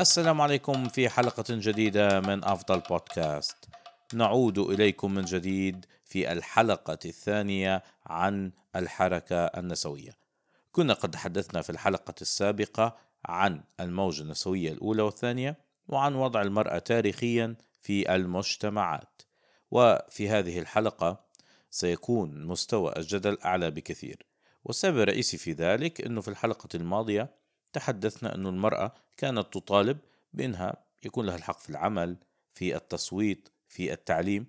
السلام عليكم في حلقة جديدة من أفضل بودكاست. نعود إليكم من جديد في الحلقة الثانية عن الحركة النسوية. كنا قد تحدثنا في الحلقة السابقة عن الموجة النسوية الأولى والثانية وعن وضع المرأة تاريخيا في المجتمعات. وفي هذه الحلقة سيكون مستوى الجدل أعلى بكثير. والسبب الرئيسي في ذلك أنه في الحلقة الماضية تحدثنا أن المرأة كانت تطالب بأنها يكون لها الحق في العمل في التصويت في التعليم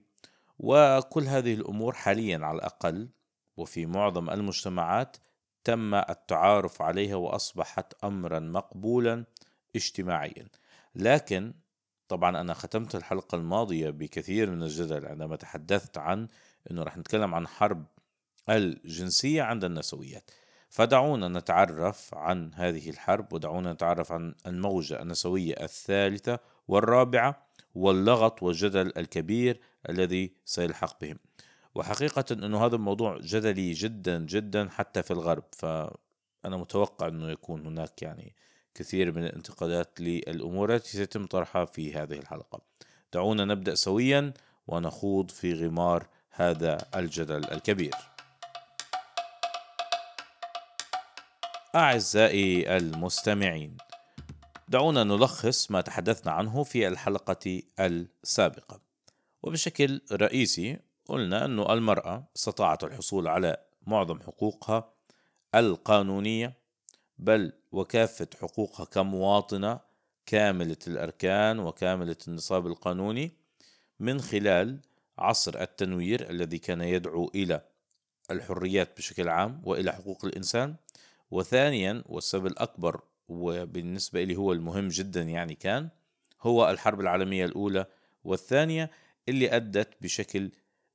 وكل هذه الأمور حاليا على الأقل وفي معظم المجتمعات تم التعارف عليها وأصبحت أمرا مقبولا اجتماعيا. لكن طبعا أنا ختمت الحلقة الماضية بكثير من الجدل عندما تحدثت عن أنه رح نتكلم عن حرب الجنسية عند النسويات. فدعونا نتعرف عن هذه الحرب ودعونا نتعرف عن الموجة النسوية الثالثة والرابعة واللغط والجدل الكبير الذي سيلحق بهم. وحقيقة أنه هذا الموضوع جدلي جدا جدا حتى في الغرب. فأنا متوقع أنه يكون هناك يعني كثير من الانتقادات للأمور التي سيتم طرحها في هذه الحلقة. دعونا نبدأ سويا ونخوض في غمار هذا الجدل الكبير. أعزائي المستمعين دعونا نلخص ما تحدثنا عنه في الحلقة السابقة. وبشكل رئيسي قلنا أن المرأة استطاعت الحصول على معظم حقوقها القانونية بل وكافة حقوقها كمواطنة كاملة الأركان وكاملة النصاب القانوني من خلال عصر التنوير الذي كان يدعو إلى الحريات بشكل عام وإلى حقوق الإنسان. وثانيا والسبب الأكبر وبالنسبة لي هو المهم جدا يعني كان هو الحرب العالمية الأولى والثانية اللي أدت بشكل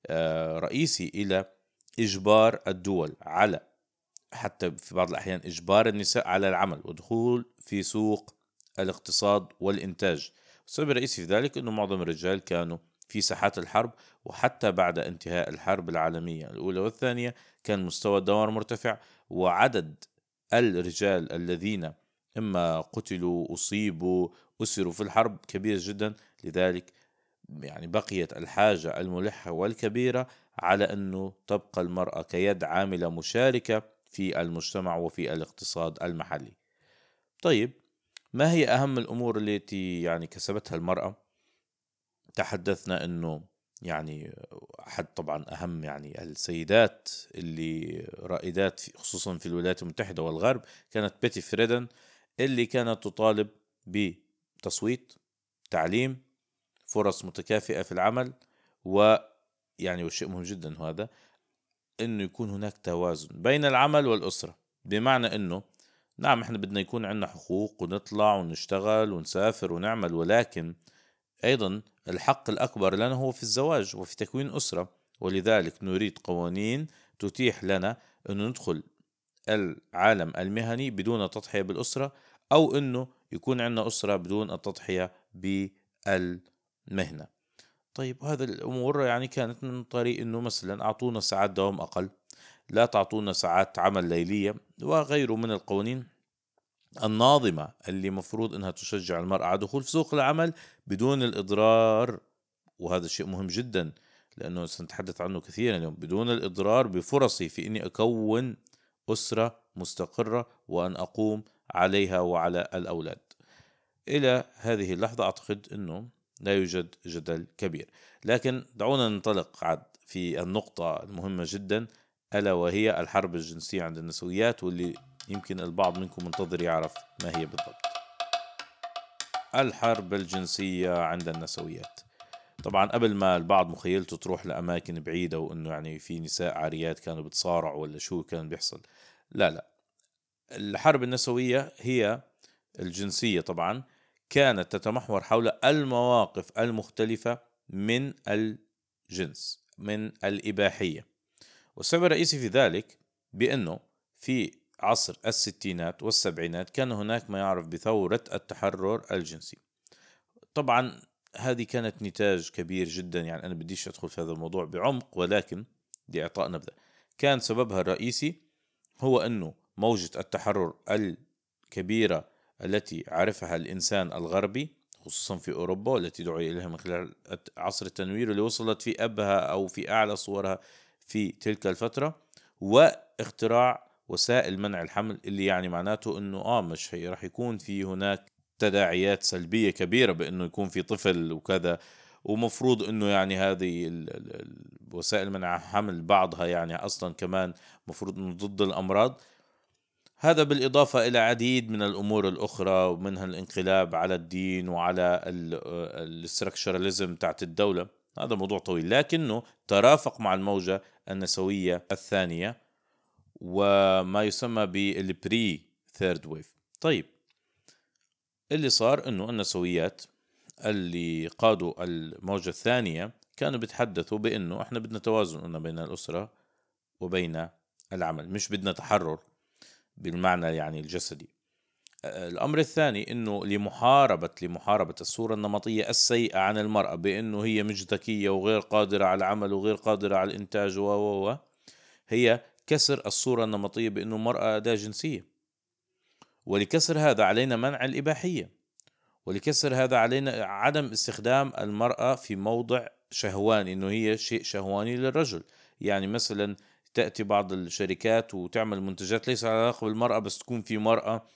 آه، رئيسي إلى إجبار الدول على حتى في بعض الأحيان إجبار النساء على العمل ودخول في سوق الاقتصاد والإنتاج. السبب الرئيسي في ذلك أنه معظم الرجال كانوا في ساحات الحرب وحتى بعد انتهاء الحرب العالمية الأولى والثانية كان مستوى الدوار مرتفع وعدد الرجال الذين إما قتلوا أصيبوا أسروا في الحرب كبير جدا. لذلك يعني بقيت الحاجة الملحة والكبيرة على أنه تبقى المرأة كيد عاملة مشاركة في المجتمع وفي الاقتصاد المحلي. طيب ما هي أهم الأمور التي يعني كسبتها المرأة؟ تحدثنا أنه يعني أحد طبعا أهم يعني السيدات اللي رائدات خصوصا في الولايات المتحدة والغرب كانت بيتي فريدن اللي كانت تطالب بتصويت تعليم فرص متكافئة في العمل ويعني والشيء مهم جدا هذا إنه يكون هناك توازن بين العمل والأسرة. بمعنى إنه نعم إحنا بدنا يكون عندنا حقوق ونطلع ونشتغل ونسافر ونعمل ولكن أيضا الحق الأكبر لنا هو في الزواج وفي تكوين أسرة ولذلك نريد قوانين تتيح لنا أن ندخل العالم المهني بدون تضحية بالأسرة أو أنه يكون عندنا أسرة بدون التضحية بالمهنة. طيب هذا الأمور يعني كانت من طريق أنه مثلا أعطونا ساعات دوام أقل لا تعطونا ساعات عمل ليلية وغيره من القوانين. الناظمة اللي مفروض إنها تشجع المرأة على دخول في سوق العمل بدون الإضرار وهذا شيء مهم جدا لأنه سنتحدث عنه كثيرا اليوم بدون الإضرار بفرصي في إني أكون أسرة مستقرة وأن أقوم عليها وعلى الأولاد. إلى هذه اللحظة أعتقد إنه لا يوجد جدل كبير، لكن دعونا ننطلق عاد في النقطة المهمة جدا ألا وهي الحرب الجنسية عند النسويات واللي يمكن البعض منكم منتظر يعرف ما هي بالضبط. الحرب الجنسية عند النسويات. طبعا قبل ما البعض مخيلته تروح لأماكن بعيدة وإنه يعني في نساء عاريات كانوا بتصارعوا ولا شو كان بيحصل. لا لا. الحرب النسوية هي الجنسية طبعا كانت تتمحور حول المواقف المختلفة من الجنس من الإباحية. والسبب الرئيسي في ذلك بأنه في عصر الستينات والسبعينات كان هناك ما يعرف بثورة التحرر الجنسي. طبعا هذه كانت نتاج كبير جدا يعني أنا بديش أدخل في هذا الموضوع بعمق ولكن لإعطاء نبذة. كان سببها الرئيسي هو أنه موجة التحرر الكبيرة التي عرفها الإنسان الغربي خصوصا في أوروبا والتي دعي إليها من خلال عصر التنوير اللي وصلت في أبها أو في أعلى صورها في تلك الفترة واختراع وسائل منع الحمل اللي يعني معناته إنه آه مش هي راح يكون في هناك تداعيات سلبية كبيرة بإنه يكون في طفل وكذا ومفروض إنه يعني هذه وسائل منع الحمل بعضها يعني أصلا كمان مفروض إنه ضد الأمراض. هذا بالإضافة إلى عديد من الأمور الأخرى ومنها الانقلاب على الدين وعلى ال structuralism تاعت الدولة. هذا موضوع طويل لكنه ترافق مع الموجة النسوية الثانية. وما يسمى بال pre third wave طيب اللي صار إنه النسويات اللي قادوا الموجة الثانية كانوا بيتحدثوا بإنه إحنا بدنا توازن بين الأسرة وبين العمل مش بدنا تحرر بالمعنى يعني الجسدي. الأمر الثاني إنه لمحاربة لمحاربة الصورة النمطية السيئة عن المرأة بإنه هي مش ذكية وغير قادرة على العمل وغير قادرة على الإنتاج و و هي كسر الصورة النمطية بأنه المراه اداه جنسية. ولكسر هذا علينا منع الإباحية. ولكسر هذا علينا عدم استخدام المرأة في موضع شهواني إنه هي شيء شهواني للرجل. يعني مثلا تأتي بعض الشركات وتعمل منتجات ليس على علاقة بالمرأة بس تكون في مرأة.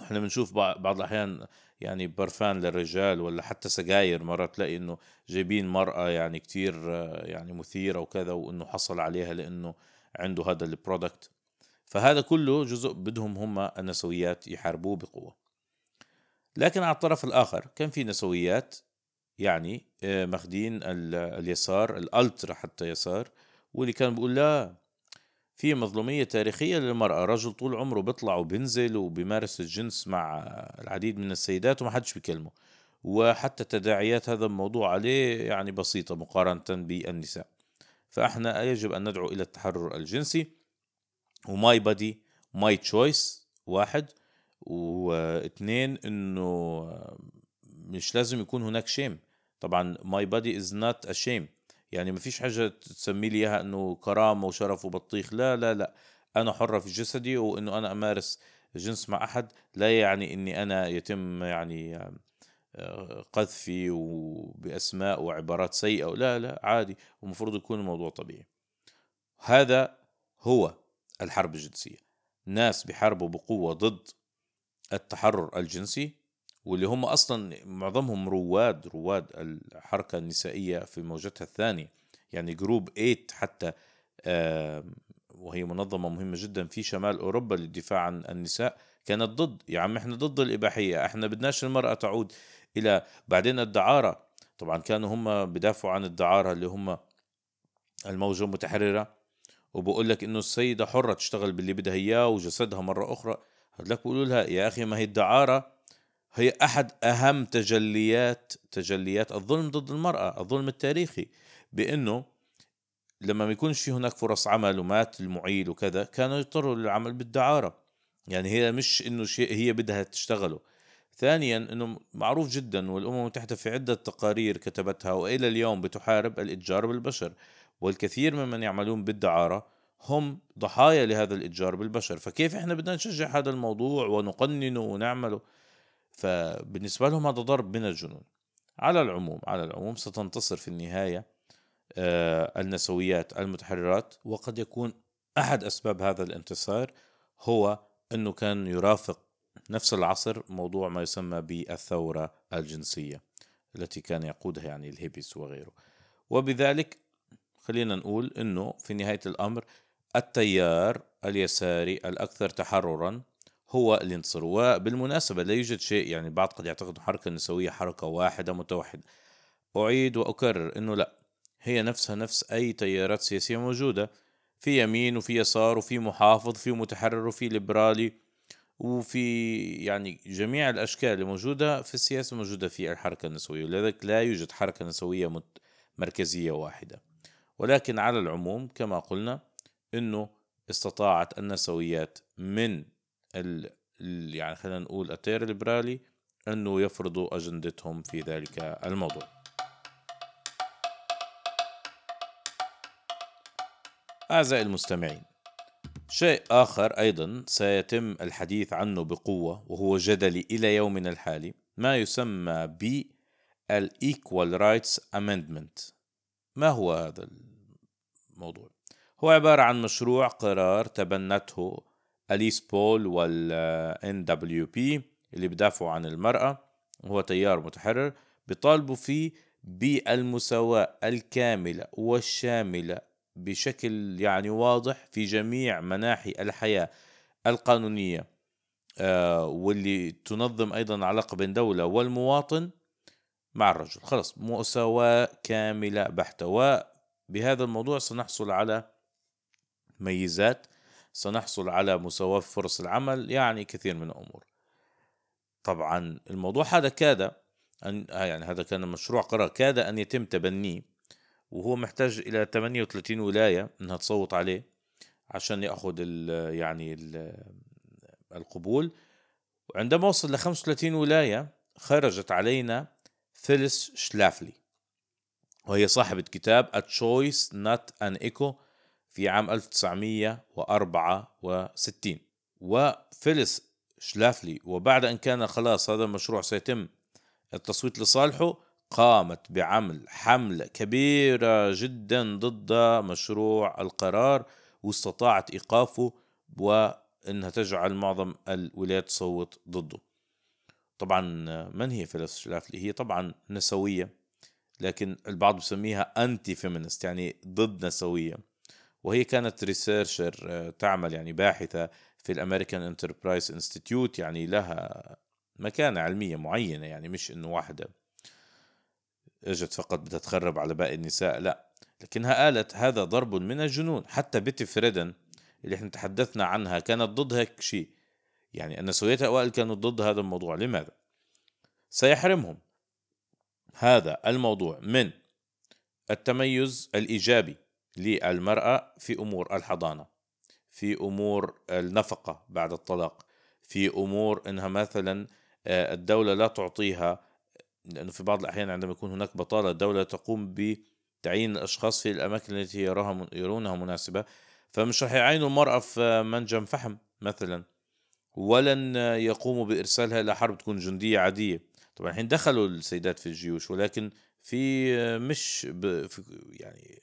إحنا بنشوف بعض الأحيان يعني برفان للرجال ولا حتى سجاير مرات تلاقي إنه جايبين مرأة يعني كتير يعني مثيرة وكذا وإنه حصل عليها لإنه عنده هذا البرودكت فهذا كله جزء بدهم هم النسويات يحاربوه بقوة. لكن على الطرف الآخر كان في نسويات يعني آه، ماخدين اليسار الألترا حتى يسار واللي كان بيقول لا في مظلومية تاريخية للمرأة رجل طول عمره بيطلع وبينزل وبيمارس الجنس مع العديد من السيدات وما حدش بيكلمه. وحتى تداعيات هذا الموضوع عليه يعني بسيطة مقارنة بالنساء. فإحنا يجب أن ندعو إلى التحرر الجنسي. و my body my choice واحد. واثنين إنه مش لازم يكون هناك shame طبعا my body is not a shame يعني ما فيش حاجة تسمي لي إياها إنه كرامة وشرف وبطيخ. لا لا لا. أنا حرة في جسدي وإنه أنا أمارس جنس مع أحد. لا يعني إني أنا يتم يعني آه، قذفي وبأسماء وعبارات سيئة لا لا عادي ومفروض يكون الموضوع طبيعي. هذا هو الحرب الجنسية. ناس بيحاربوا بقوة ضد التحرر الجنسي واللي هم أصلا معظمهم رواد رواد الحركة النسائية في موجتها الثانية يعني جروب 8 حتى وهي منظمة مهمة جدا في شمال أوروبا للدفاع عن النساء كانت ضد. يا عم إحنا ضد الإباحية إحنا بدناش المرأة تعود. إلى بعدين الدعارة. طبعا كانوا هم بدافعوا عن الدعارة اللي هم الموجة المتحرره وبقول لك إنه السيدة حرة تشتغل باللي بدها إياه وجسدها مرة أخرى. هدلك بقولوا لها يا أخي ما هي الدعارة هي أحد أهم تجليات تجليات الظلم ضد المرأة، الظلم التاريخي بإنه لما ما يكونش في هناك فرص عمل ومات المعيل وكذا كانوا يضطروا للعمل بالدعارة. يعني هي مش إنه شيء هي بدها تشتغله. ثانيا إنه معروف جدا والأمم المتحدة في عدة تقارير كتبتها وإلى اليوم بتحارب الإتجار بالبشر والكثير ممن يعملون بالدعارة هم ضحايا لهذا الإتجار بالبشر. فكيف إحنا بدنا نشجع هذا الموضوع ونقننه ونعمله؟ فبالنسبة لهم هذا ضرب من الجنون. على العموم على العموم ستنتصر في النهاية آه، النسويات المتحررات وقد يكون أحد أسباب هذا الانتصار هو أنه كان يرافق نفس العصر موضوع ما يسمى بالثورة الجنسية التي كان يقودها يعني الهيبيس وغيره. وبذلك خلينا نقول أنه في نهاية الأمر التيار اليساري الأكثر تحررا هو اللي ينتصر وبالمناسبة لا يوجد شيء يعني البعض قد يعتقد الحركة النسوية حركة واحدة متوحدة. أعيد وأكرر أنه لا هي نفسها نفس أي تيارات سياسية موجودة في يمين وفي يسار وفي محافظ في متحرر وفي ليبرالي. وفي يعني جميع الأشكال اللي موجودة في السياسة موجودة في الحركة النسوية ولذلك لا يوجد حركة نسوية مركزية واحدة ولكن على العموم كما قلنا أنه استطاعت النسويات من ال يعني خلينا نقول التيار الليبرالي أنه يفرضوا أجندتهم في ذلك الموضوع. أعزائي المستمعين شيء آخر أيضا سيتم الحديث عنه بقوة وهو جدلي إلى يومنا الحالي ما يسمى ب Equal Rights Amendment ما هو هذا الموضوع؟ هو عبارة عن مشروع قرار تبنته أليس بول وال NWP اللي بدافعوا عن المرأة وهو تيار متحرر بيطالبوا فيه بالمساواة الكاملة والشاملة بشكل يعني واضح في جميع مناحي الحياة القانونية. آه، واللي تنظم أيضا علاقة بين دولة والمواطن مع الرجل. خلص مساواة كاملة بحتة. وبهذا الموضوع سنحصل على ميزات سنحصل على مساواة فرص العمل يعني كثير من الأمور. طبعا الموضوع هذا كاد أن يعني هذا كان مشروع قرار كاد أن يتم تبنيه. وهو محتاج إلى 38 ولاية إنها تصوت عليه عشان يأخذ ال يعني ال القبول. وعندما وصل ل 35 ولاية خرجت علينا فيليس شلافلي وهي صاحبة كتاب A Choice Not an Echo في عام 1964 وفيليس شلافلي وبعد أن كان خلاص هذا المشروع سيتم التصويت لصالحه قامت بعمل حملة كبيرة جدا ضد مشروع القرار واستطاعت إيقافه وأنها تجعل معظم الولايات تصوت ضده. طبعا من هي فيليس شلافلي هي طبعا نسوية لكن البعض بسميها anti feminist يعني ضد نسوية. وهي كانت researcher آه، تعمل يعني باحثة في ال American Enterprise Institute يعني لها مكانة علمية معينة يعني مش إنه واحدة. اجت فقط بدها تخرب على باقي النساء لا. لكنها قالت هذا ضرب من الجنون. حتى بيتي فريدن اللي إحنا تحدثنا عنها كانت ضد هيك شيء. يعني النسويات الأوائل كانوا ضد هذا الموضوع. لماذا؟ سيحرمهم. هذا الموضوع من التميز الإيجابي للمرأة في أمور الحضانة في أمور النفقة بعد الطلاق في أمور أنها مثلا آه، الدولة لا تعطيها لأنه في بعض الأحيان عندما يكون هناك بطالة الدولة تقوم بتعيين الأشخاص في الأماكن التي يراها يرونها مناسبة فمش رح يعينوا المرأة في منجم فحم مثلا. ولن يقوموا بإرسالها إلى حرب تكون جندية عادية. طبعا الحين دخلوا السيدات في الجيوش ولكن في مش في يعني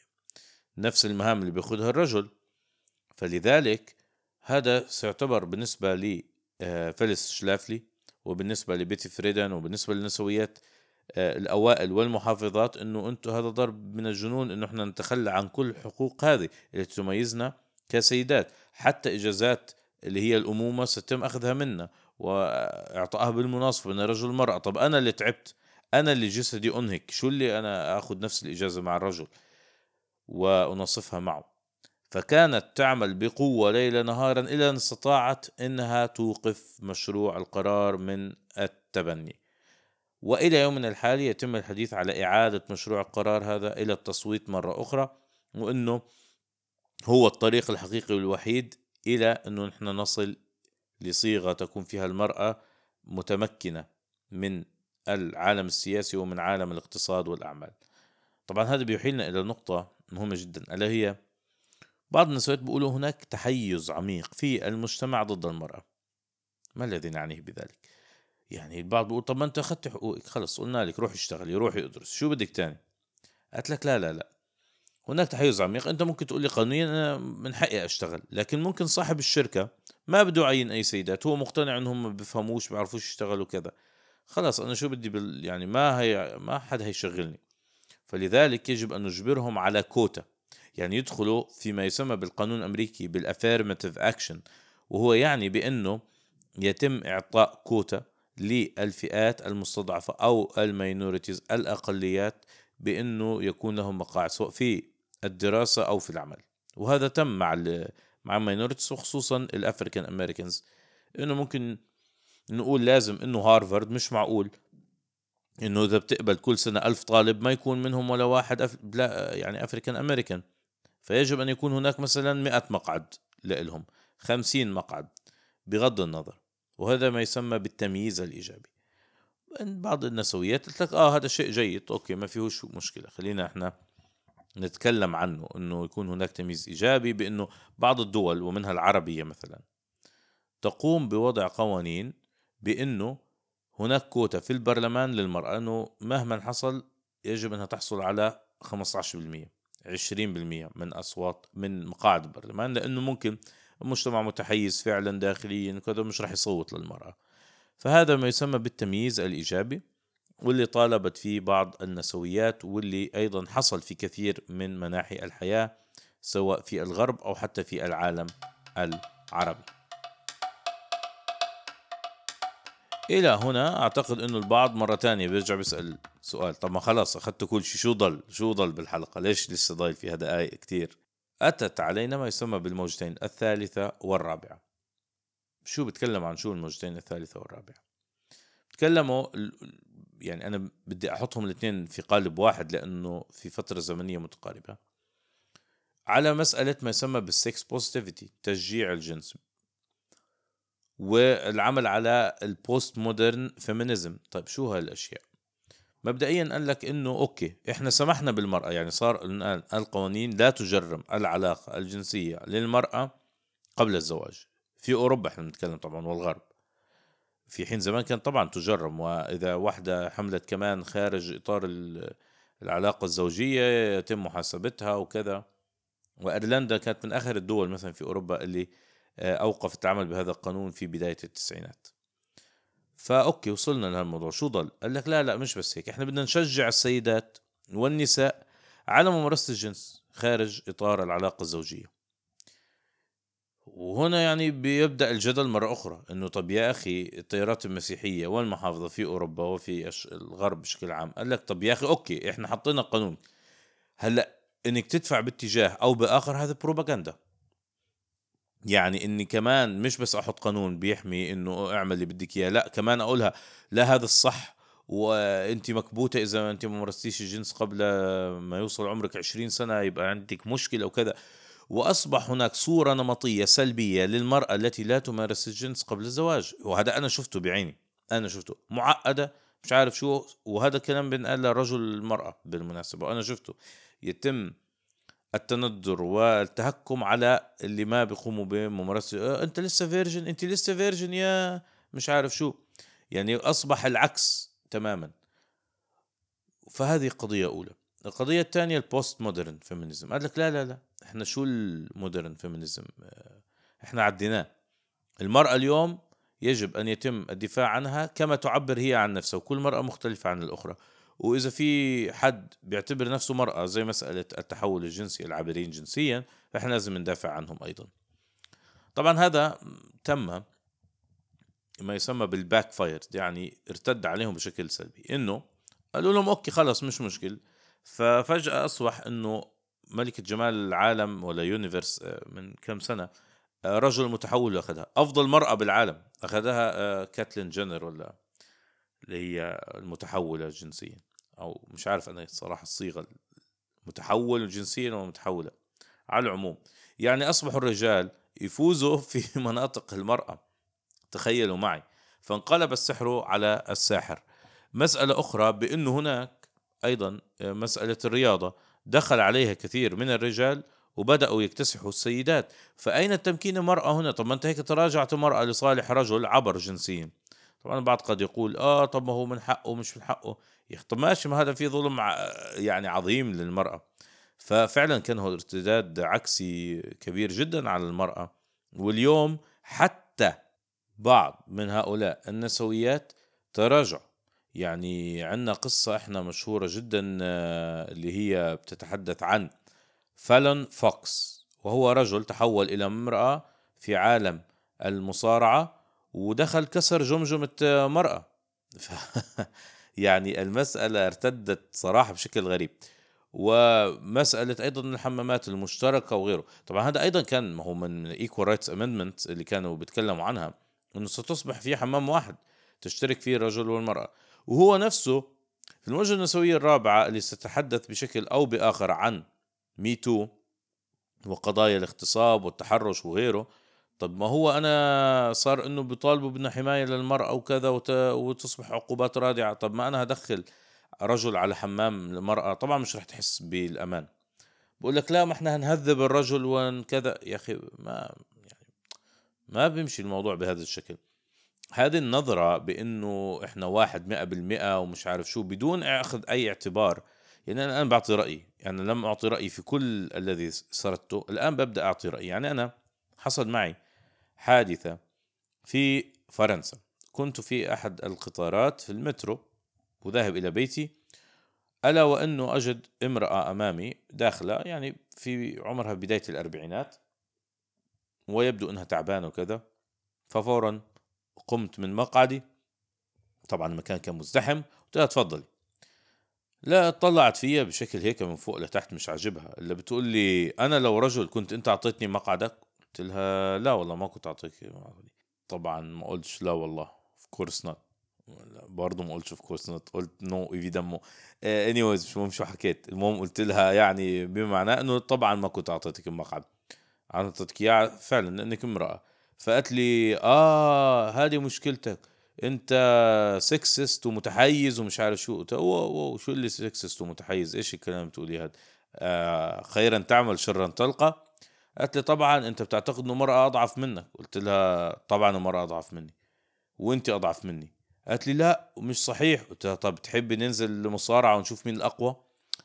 نفس المهام اللي بياخذها الرجل. فلذلك هذا سيعتبر بالنسبة لي آه، شلافلي وبالنسبة لبيتي فريدن وبالنسبة للنسويات آه، الأوائل والمحافظات إنه أنتم هذا ضرب من الجنون إنه إحنا نتخلى عن كل الحقوق هذه اللي تميزنا كسيدات. حتى إجازات اللي هي الأمومة ستم أخذها منا وإعطائها بالمناصفة من الرجل والمرأة طب أنا اللي تعبت أنا اللي جسدي أنهك شو اللي أنا أخذ نفس الإجازة مع الرجل؟ وأنصفها معه. فكانت تعمل بقوة ليل نهارا إلى أن استطاعت أنها توقف مشروع القرار من التبني. وإلى يومنا الحالي يتم الحديث على إعادة مشروع القرار هذا إلى التصويت مرة أخرى وأنه هو الطريق الحقيقي الوحيد إلى أنه نحن نصل لصيغة تكون فيها المرأة متمكنة من العالم السياسي ومن عالم الاقتصاد والأعمال. طبعا هذا بيحيلنا إلى نقطة مهمة جدا ألا هي بعض النسويات بيقولوا هناك تحيز عميق في المجتمع ضد المرأة. ما الذي نعنيه بذلك؟ يعني البعض بيقول طب ما أنت أخذت حقوقك خلص قلنا لك روح اشتغلي روحي ادرس شو بدك تاني؟ قالت لك لا لا لا. هناك تحيز عميق. أنت ممكن تقول لي قانونيا أنا من حقي أشتغل لكن ممكن صاحب الشركة ما بده يعين أي سيدات هو مقتنع انهم ما بفهموش بيعرفوش يشتغلوا كذا. خلاص أنا شو بدي بال يعني ما هي ما حد هيشغلني. فلذلك يجب أن نجبرهم على كوتا. يعني يدخلوا فيما يسمى بالقانون الأمريكي بال affirmative action وهو يعني بأنه يتم إعطاء كوتا للفئات المستضعفة أو ال minorities الأقليات بأنه يكون لهم مقاعد سواء في الدراسة أو في العمل. وهذا تم مع مع ال minorities وخصوصا ال African Americans. إنه ممكن نقول لازم إنه هارفارد مش معقول إنه إذا بتقبل كل سنة ألف طالب ما يكون منهم ولا واحد أف... لا يعني African American. فيجب أن يكون هناك مثلا 100 مقعد لهم 50 مقعد بغض النظر. وهذا ما يسمى بالتمييز الإيجابي. بعض النسويات قلت لك آه هذا شيء جيد أوكي ما فيهوش مشكلة. خلينا إحنا نتكلم عنه إنه يكون هناك تمييز إيجابي بإنه بعض الدول ومنها العربية مثلا تقوم بوضع قوانين بإنه هناك كوتا في البرلمان للمرأة إنه مهما حصل يجب أنها تحصل على 15% 20% من أصوات من مقاعد البرلمان لأنه ممكن المجتمع متحيز فعلا داخليا كذا مش راح يصوت للمرأة فهذا ما يسمى بالتمييز الإيجابي واللي طالبت فيه بعض النسويات واللي أيضا حصل في كثير من مناحي الحياة سواء في الغرب أو حتى في العالم العربي. إلى هنا أعتقد إنه البعض مرة تانية بيرجع بيسأل سؤال. طب ما خلاص أخذت كل شيء. شو ضل؟ شو ضل بالحلقة؟ ليش لسه ضايل فيها دقائق كتير؟ أتت علينا ما يسمى بالموجتين الثالثة والرابعة. شو بتكلم عن شو الموجتين الثالثة والرابعة؟ تكلموا يعني أنا بدي أحطهم الاثنين في قالب واحد لأنه في فترة زمنية متقاربة. على مسألة ما يسمى بال sex positivity تشجيع الجنس. والعمل على ال postmodern feminism. طيب شو هالأشياء؟ مبدئيا قال لك إنه okay إحنا سمحنا بالمرأة يعني صار الان القوانين لا تجرم العلاقة الجنسية للمرأة قبل الزواج. في أوروبا إحنا بنتكلم طبعا والغرب. في حين زمان كان طبعا تجرم وإذا واحدة حملت كمان خارج إطار العلاقة الزوجية يتم محاسبتها وكذا. وأيرلندا كانت من آخر الدول مثلا في أوروبا اللي آه، اوقفت العمل بهذا القانون في بداية التسعينات. فأوكي وصلنا لهالموضوع. شو ضل؟ قال لك لا لا مش بس هيك. إحنا بدنا نشجع السيدات والنساء على ممارسة الجنس خارج إطار العلاقة الزوجية. وهنا يعني بيبدأ الجدل مرة أخرى إنه طب يا أخي التيارات المسيحية والمحافظة في أوروبا وفي الغرب بشكل عام. قال لك طب يا أخي أوكي إحنا حطينا قانون. هلأ إنك تدفع باتجاه أو بآخر هذا بروباغندا. يعني إني كمان مش بس أحط قانون بيحمي إنه أعمل اللي بدك إياه لأ كمان أقولها لا هذا الصح وأنت مكبوتة إذا أنت ما مارستيش الجنس قبل ما يوصل عمرك 20 سنة يبقى عندك مشكلة وكذا. وأصبح هناك صورة نمطية سلبية للمرأة التي لا تمارس الجنس قبل الزواج وهذا أنا شفته بعيني أنا شفته معقدة مش عارف شو وهذا الكلام بنقال لرجل المرأة بالمناسبة وأنا شفته. يتم التندر والتهكم على اللي ما بيقوموا بممارسة. آه، أنت لسه virgin أنت لسه virgin يا مش عارف شو. يعني أصبح العكس تماما. فهذه قضية أولى. القضية الثانية ال postmodern feminism قال لك لا لا لا إحنا شو ال modern feminism آه، إحنا عديناه. المرأة اليوم يجب أن يتم الدفاع عنها كما تعبر هي عن نفسها وكل مرأة مختلفة عن الأخرى. وإذا في حد بيعتبر نفسه مرأة زي مسألة التحول الجنسي العابرين جنسيا فاحنا لازم ندافع عنهم أيضا. طبعا هذا تم ما يسمى بال backfire يعني ارتد عليهم بشكل سلبي. إنه قالوا لهم okay خلص مش مشكل. ففجأة أصبح إنه ملكة جمال العالم ولا Universe آه، من كم سنة آه، رجل متحول أخذها. أفضل مرأة بالعالم أخذها آه، كاتلين جينر ولا اللي هي المتحولة جنسيا. أو مش عارف أنا الصراحة الصيغة متحول جنسيا ومتحولة على العموم. يعني أصبحوا الرجال يفوزوا في مناطق المرأة تخيلوا معي. فانقلب السحر على الساحر. مسألة أخرى بأنه هناك أيضا مسألة الرياضة. دخل عليها كثير من الرجال وبدأوا يكتسحوا السيدات. فأين التمكين المرأة هنا؟ طب ما أنت هيك تراجعت المرأة لصالح رجل عبر جنسيا. طبعا البعض قد يقول آه طب ما هو من حقه مش من حقه. طب ماشي ما هذا في ظلم يعني عظيم للمرأة. ففعلا كان هو ارتداد عكسي كبير جدا على المرأة. واليوم حتى بعض من هؤلاء النسويات تراجعوا. يعني عندنا قصة إحنا مشهورة جدا آه، اللي هي بتتحدث عن فالون فوكس. وهو رجل تحول إلى امرأة في عالم المصارعة ودخل كسر جمجمة مرأة يعني المسألة ارتدت صراحة بشكل غريب. ومسألة أيضا الحمامات المشتركة وغيره. طبعا هذا أيضا كان ما هو من Equal Rights Amendment اللي كانوا بيتكلموا عنها أنه ستصبح في حمام واحد تشترك فيه الرجل والمرأة. وهو نفسه في الموجة النسوية الرابعة اللي ستتحدث بشكل أو بآخر عن ميتو وقضايا الاغتصاب والتحرش وغيره طب ما هو أنا صار إنه بيطالبوا بدنا حماية للمرأة وكذا وت... وتصبح عقوبات رادعة. طب ما أنا هدخل رجل على حمام المرأة طبعا مش رح تحس بالأمان. بقول لك لا ما إحنا هنهذب الرجل وكذا يا أخي ما يعني ما بيمشي الموضوع بهذا الشكل. هذه النظرة بإنه إحنا واحد مئة بالمئة ومش عارف شو بدون أخذ أي اعتبار. يعني أنا الآن بعطي رأيي. يعني لم أعطي رأيي في كل الذي سردته الآن ببدأ أعطي رأيي. يعني أنا حصل معي حادثة في فرنسا. كنت في أحد القطارات في المترو وذاهب إلى بيتي. ألا وانه أجد امرأة أمامي داخلة يعني في عمرها بداية الأربعينات ويبدو إنها تعبانة وكذا. ففورا قمت من مقعدي. طبعا المكان كان مزدحم. قلت لها تفضلي. لا طلعت فيا بشكل هيك من فوق لتحت مش عاجبها. اللي بتقول لي أنا لو رجل كنت أنت أعطيتني مقعدك قلت لها لا والله ما كنت أعطيك طبعا ما قلتش لا والله of course not. برضه ما قلتش of course not قلت non évidemment anyways مش مهم شو حكيت. المهم قلت لها يعني بما معناه إنه طبعا ما كنت أعطيتك المقعد. أعطيتك اياه فعلا لأنك امرأة. فقالت لي آه هذه مشكلتك. أنت sexist ومتحيز ومش عارف شو. قلت شو اللي sexist ومتحيز؟ إيش الكلام اللي هذا؟ آه خيرا تعمل شرا تلقى. قالت لي طبعا أنت بتعتقد إنه مرأة أضعف منك. قلت لها طبعا المرأة أضعف مني. وانت أضعف مني. قالت لي لا مش صحيح. قلت لها طب تحبي ننزل مصارعه ونشوف مين الأقوى؟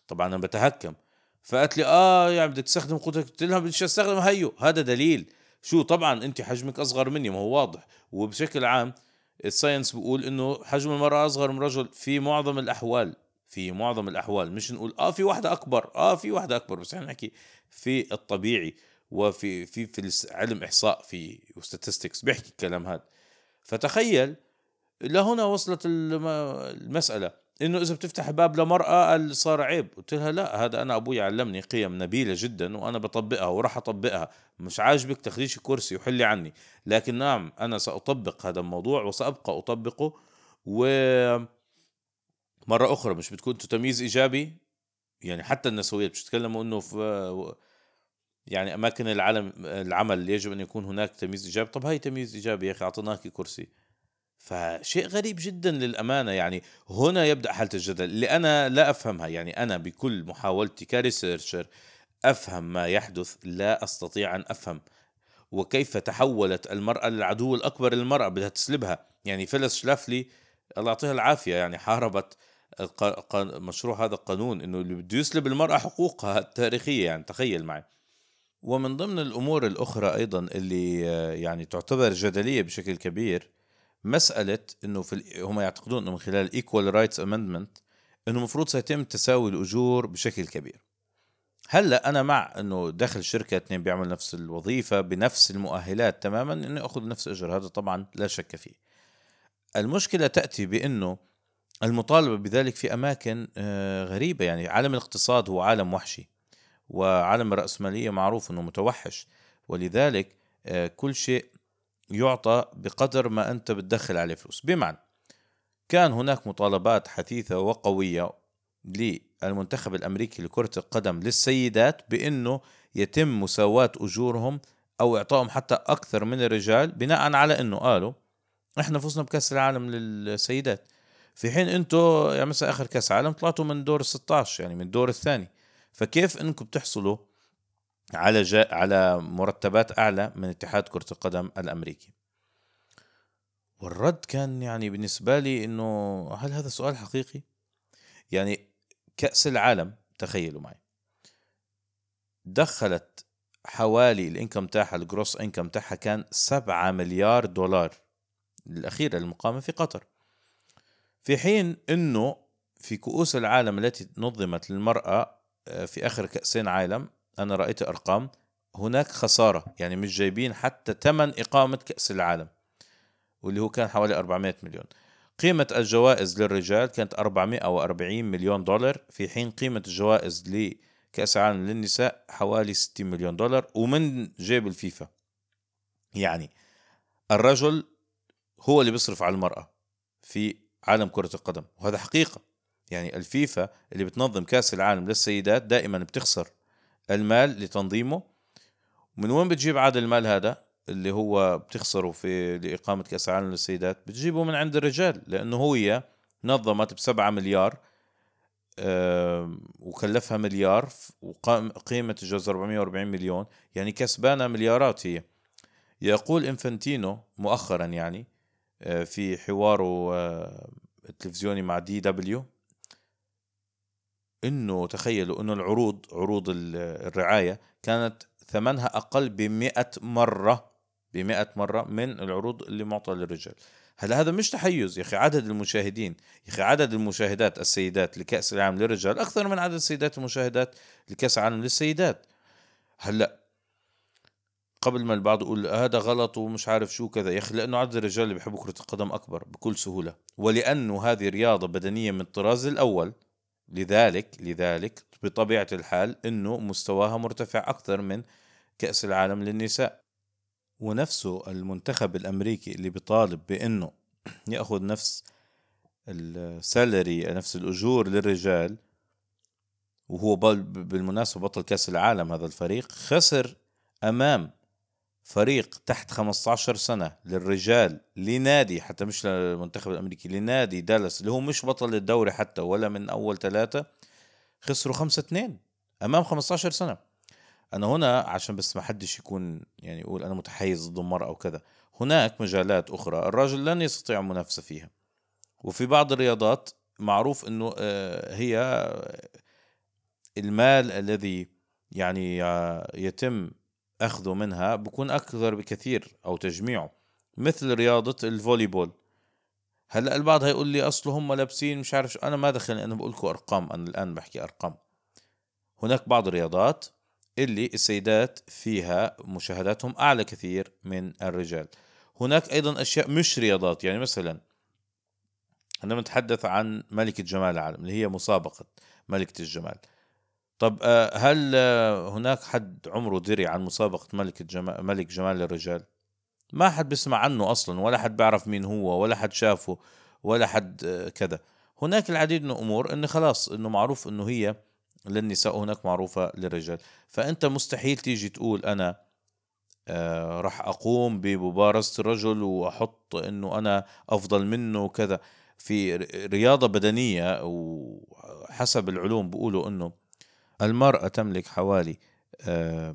طبعا أنا بتهكم. فقالت لي آه يعني بدك تستخدم قوتك. قلت لها بديش استخدم هيو هذا دليل. شو طبعا انت حجمك أصغر مني ما هو واضح. وبشكل عام ال science بيقول إنه حجم المرأة أصغر من رجل في معظم الأحوال. في معظم الأحوال مش نقول آه في واحدة أكبر آه في واحدة أكبر بس إحنا نحكي في الطبيعي. وفي في في علم إحصاء في statistics بيحكي الكلام هذا. فتخيل لهنا وصلت المسألة. إنه إذا بتفتح باب لمرأة صار عيب. قلت لها لا هذا أنا أبوي علمني قيم نبيلة جدا وأنا بطبقها وراح أطبقها. مش عاجبك تخليش كرسي وحلي عني. لكن نعم أنا سأطبق هذا الموضوع وسأبقى أطبقه. و مرة أخرى مش بتكون تمييز إيجابي؟ يعني حتى النسويات مش تتكلموا إنه في يعني أماكن العالم العمل يجب أن يكون هناك تمييز إيجابي. طب هاي تمييز إيجابي يا أخي أعطيناك كرسي. فشيء غريب جدا للأمانة يعني هنا يبدأ حالة الجدل. اللي أنا لا أفهمها يعني أنا بكل محاولتي ك researcher أفهم ما يحدث لا أستطيع أن أفهم. وكيف تحولت المرأة للعدو الأكبر للمرأة بدها تسلبها. يعني فيليس شلافلي الله يعطيها العافية يعني حاربت مشروع هذا القانون إنه اللي بده يسلب المرأة حقوقها التاريخية يعني تخيل معي. ومن ضمن الأمور الأخرى أيضا اللي يعني تعتبر جدلية بشكل كبير مسألة إنه في هم يعتقدون إنه من خلال ال Equal Rights Amendment إنه المفروض سيتم تساوي الأجور بشكل كبير. هلأ أنا مع إنه داخل شركة اثنين بيعمل نفس الوظيفة بنفس المؤهلات تماما انه ياخذ نفس الاجر هذا طبعا لا شك فيه. المشكلة تأتي بإنه المطالبة بذلك في أماكن آه، غريبة يعني عالم الاقتصاد هو عالم وحشي. وعالم الرأسمالية معروف إنه متوحش. ولذلك آه، كل شيء يعطى بقدر ما أنت بتدخل عليه فلوس. بمعنى كان هناك مطالبات حثيثة وقوية للمنتخب الأمريكي لكرة القدم للسيدات بأنه يتم مساواة أجورهم أو إعطائهم حتى أكثر من الرجال بناء على أنه قالوا إحنا فزنا بكأس العالم للسيدات. في حين أنتوا يعني مثلا آخر كأس عالم طلعتوا من دور ال 16 يعني من الدور الثاني. فكيف أنكم بتحصلوا على جا على مرتبات أعلى من اتحاد كرة القدم الأمريكي؟ والرد كان يعني بالنسبة لي إنه هل هذا سؤال حقيقي؟ يعني كأس العالم تخيلوا معي. دخلت حوالي الإنكم تاعها الجروس إنكم تاعها كان 7 مليار دولار الأخيرة المقامة في قطر. في حين إنه في كؤوس العالم التي نظمت للمرأة في آخر كأسين عالم أنا رأيت أرقام هناك خسارة يعني مش جايبين حتى ثمن إقامة كأس العالم واللي هو كان حوالي 400 مليون. قيمة الجوائز للرجال كانت 440 مليون دولار في حين قيمة الجوائز لكأس العالم للنساء حوالي 60 مليون دولار ومن جيب الفيفا. يعني الرجل هو اللي بيصرف على المرأة في عالم كرة القدم وهذا حقيقة. يعني الفيفا اللي بتنظم كأس العالم للسيدات دائما بتخسر المال لتنظيمه. من وين بتجيب عاد المال هذا اللي هو بتخسره في لإقامة كأس العالم للسيدات؟ بتجيبه من عند الرجال لأنه هي نظمت بسبعة مليار وكلفها مليار وقيمة الجوز 440 مليون يعني كسبانة مليارات هي. يقول إنفنتينو مؤخرا يعني آه، في حواره آه، التلفزيوني مع دي دبليو إنه تخيلوا إنه العروض عروض الرعاية كانت ثمنها أقل ب مرة ب مرة من العروض اللي معطى للرجال. هلا هذا مش تحيز يا أخي عدد المشاهدين. يا أخي عدد المشاهدات السيدات لكأس العالم للرجال أكثر من عدد السيدات المشاهدات لكأس العالم للسيدات. هلا قبل ما البعض يقول هذا غلط ومش عارف شو كذا يا أخي لأنه عدد الرجال اللي بيحبوا كرة القدم أكبر بكل سهولة. ولأنه هذه رياضة بدنية من الطراز الأول لذلك لذلك بطبيعة الحال إنه مستواها مرتفع أكثر من كأس العالم للنساء. ونفسه المنتخب الأمريكي اللي بيطالب بإنه يأخذ نفس السالري نفس الأجور للرجال وهو بالمناسبة بطل كأس العالم هذا الفريق خسر أمام فريق تحت 15 سنة للرجال لنادي حتى مش للمنتخب الأمريكي لنادي دالاس اللي هو مش بطل الدوري حتى ولا من أول ثلاثة خسروا 5 2 أمام 15 سنة. أنا هنا عشان بس ما حدش يكون يعني يقول أنا متحيز ضد المرأة أو كذا. هناك مجالات أخرى الرجل لن يستطيع المنافسه فيها. وفي بعض الرياضات معروف إنه آه، هي المال الذي يعني آه، يتم اخذه منها بكون أكثر بكثير أو تجميعه مثل رياضة الفولي بول هلأ البعض هيقول لي أصله هم لابسين مش عارف شو أنا ما دخل أنا بقول لكم أرقام أنا الآن بحكي أرقام. هناك بعض الرياضات اللي السيدات فيها مشاهداتهم أعلى كثير من الرجال. هناك أيضا أشياء مش رياضات يعني مثلا عندما نتحدث عن ملكة جمال العالم اللي هي مسابقة ملكة الجمال. طب آه، هل آه، هناك حد عمره دري عن مسابقة ملكة جمال ملك جمال الرجال؟ ما حد بيسمع عنه أصلا ولا حد بيعرف مين هو ولا حد شافه ولا حد آه، كذا. هناك العديد من الأمور إنه خلاص إنه معروف إنه هي للنساء هناك معروفة للرجال. فأنت مستحيل تيجي تقول أنا آه راح أقوم بمبارزة الرجل وأحط أنه أنا أفضل منه وكذا. في رياضة بدنية وحسب العلوم بيقولوا أنه المرأة تملك حوالي آه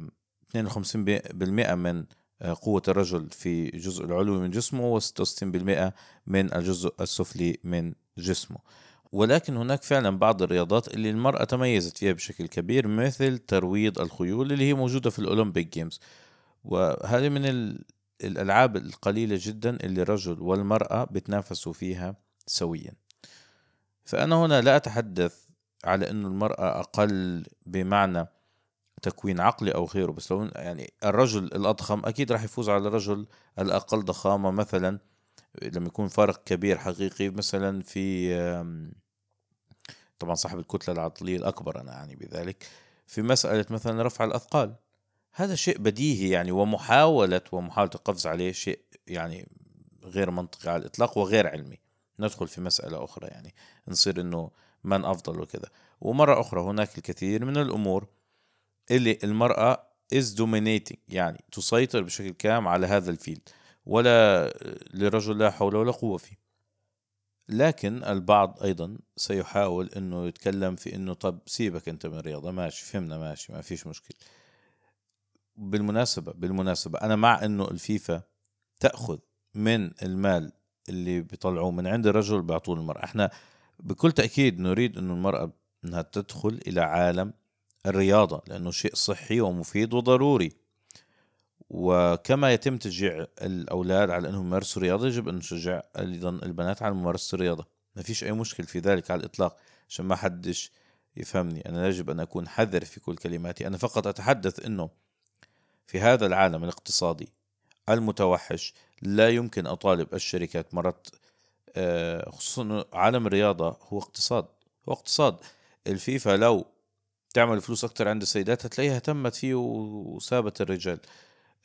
52% من آه، قوة الرجل في الجزء العلوي من جسمه و66% من الجزء السفلي من جسمه. ولكن هناك فعلا بعض الرياضات اللي المرأة تميزت فيها بشكل كبير مثل ترويض الخيول اللي هي موجودة في الأولمبيك جيمز وهذه من الألعاب القليلة جدا اللي الرجل والمرأة بتنافسوا فيها سويا. فأنا هنا لا أتحدث على أن المرأة أقل بمعنى تكوين عقلي أو غيره بس لو يعني الرجل الأضخم أكيد راح يفوز على الرجل الأقل ضخامة مثلا لما يكون فرق كبير حقيقي مثلا في طبعا صاحب الكتلة العضلية الأكبر أنا أعني بذلك في مسألة مثلا رفع الأثقال. هذا شيء بديهي يعني ومحاولة ومحاولة القفز عليه شيء يعني غير منطقي على الإطلاق وغير علمي. ندخل في مسألة أخرى يعني نصير إنه من أفضل وكذا ومرة أخرى هناك الكثير من الأمور اللي المرأة is dominating يعني تسيطر بشكل كامل على هذا الفيلد. ولا لرجل لا حول ولا قوة فيه. لكن البعض أيضا سيحاول أنه يتكلم في أنه طب سيبك أنت من الرياضة ماشي فهمنا ماشي ما فيش مشكلة. بالمناسبة بالمناسبة أنا مع أنه الفيفا تأخذ من المال اللي بيطلعوه من عند الرجل بيعطوه للمرأة. إحنا بكل تأكيد نريد أنه المرأة أنها تدخل إلى عالم الرياضة لأنه شيء صحي ومفيد وضروري. وكما يتم تشجيع الأولاد على أنهم يمارسوا رياضة يجب أن نشجع أيضا البنات على ممارسة الرياضة. ما فيش أي مشكل في ذلك على الإطلاق عشان ما حدش يفهمني. أنا يجب أن أكون حذر في كل كلماتي. أنا فقط أتحدث أنه في هذا العالم الاقتصادي المتوحش لا يمكن أطالب الشركات مرات خصوصا عالم الرياضة هو اقتصاد. هو اقتصاد. الفيفا لو تعمل فلوس أكتر عند السيدات هتلاقيها اهتمت فيه وسابت الرجال.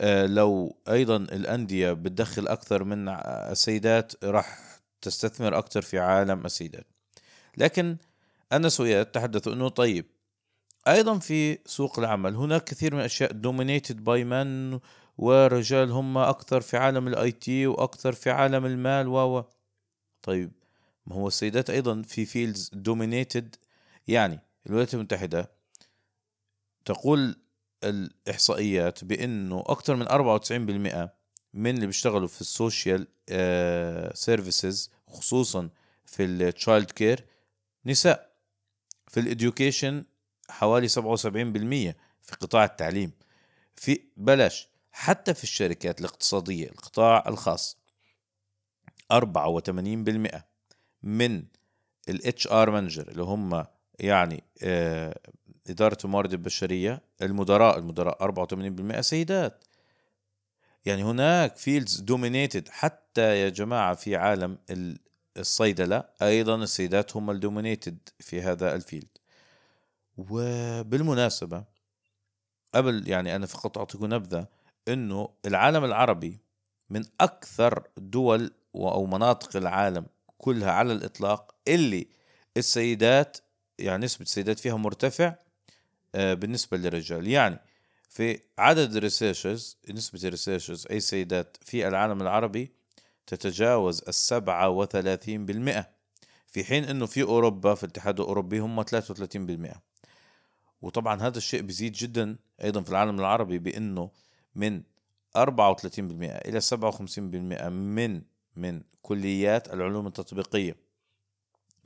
آه، لو أيضا الأندية بتدخل أكثر من السيدات راح تستثمر أكثر في عالم السيدات. لكن النسويات تحدثوا إنه طيب. أيضا في سوق العمل. هناك كثير من الأشياء dominated by men ورجال هم أكثر في عالم ال IT وأكثر في عالم المال و طيب ما هو السيدات أيضا في fields dominated يعني الولايات المتحدة تقول الإحصائيات بأنه أكثر من 94% من اللي بيشتغلوا في ال social services خصوصا في ال child care نساء. في ال education حوالي 77% في قطاع التعليم. في بلاش حتى في الشركات الاقتصادية القطاع الخاص. 84% من ال HR manager اللي هم يعني آه إدارة الموارد البشرية المدراء المدراء 84% سيدات. يعني هناك fields dominated حتى يا جماعة في عالم الصيدلة أيضا السيدات هم ال dominated في هذا ال field وبالمناسبة قبل يعني أنا فقط أعطيكم نبذة أنه العالم العربي من أكثر دول أو مناطق العالم كلها على الإطلاق اللي السيدات يعني نسبة السيدات فيها مرتفع آه، بالنسبة للرجال. يعني في عدد ال researchers نسبة ال researchers أي سيدات في العالم العربي تتجاوز السبعة وثلاثين بالمئة في حين أنه في أوروبا في الاتحاد الأوروبي هم 33% وطبعا هذا الشيء بيزيد جدا أيضا في العالم العربي بأنه من 34% إلى 57% من من كليات العلوم التطبيقية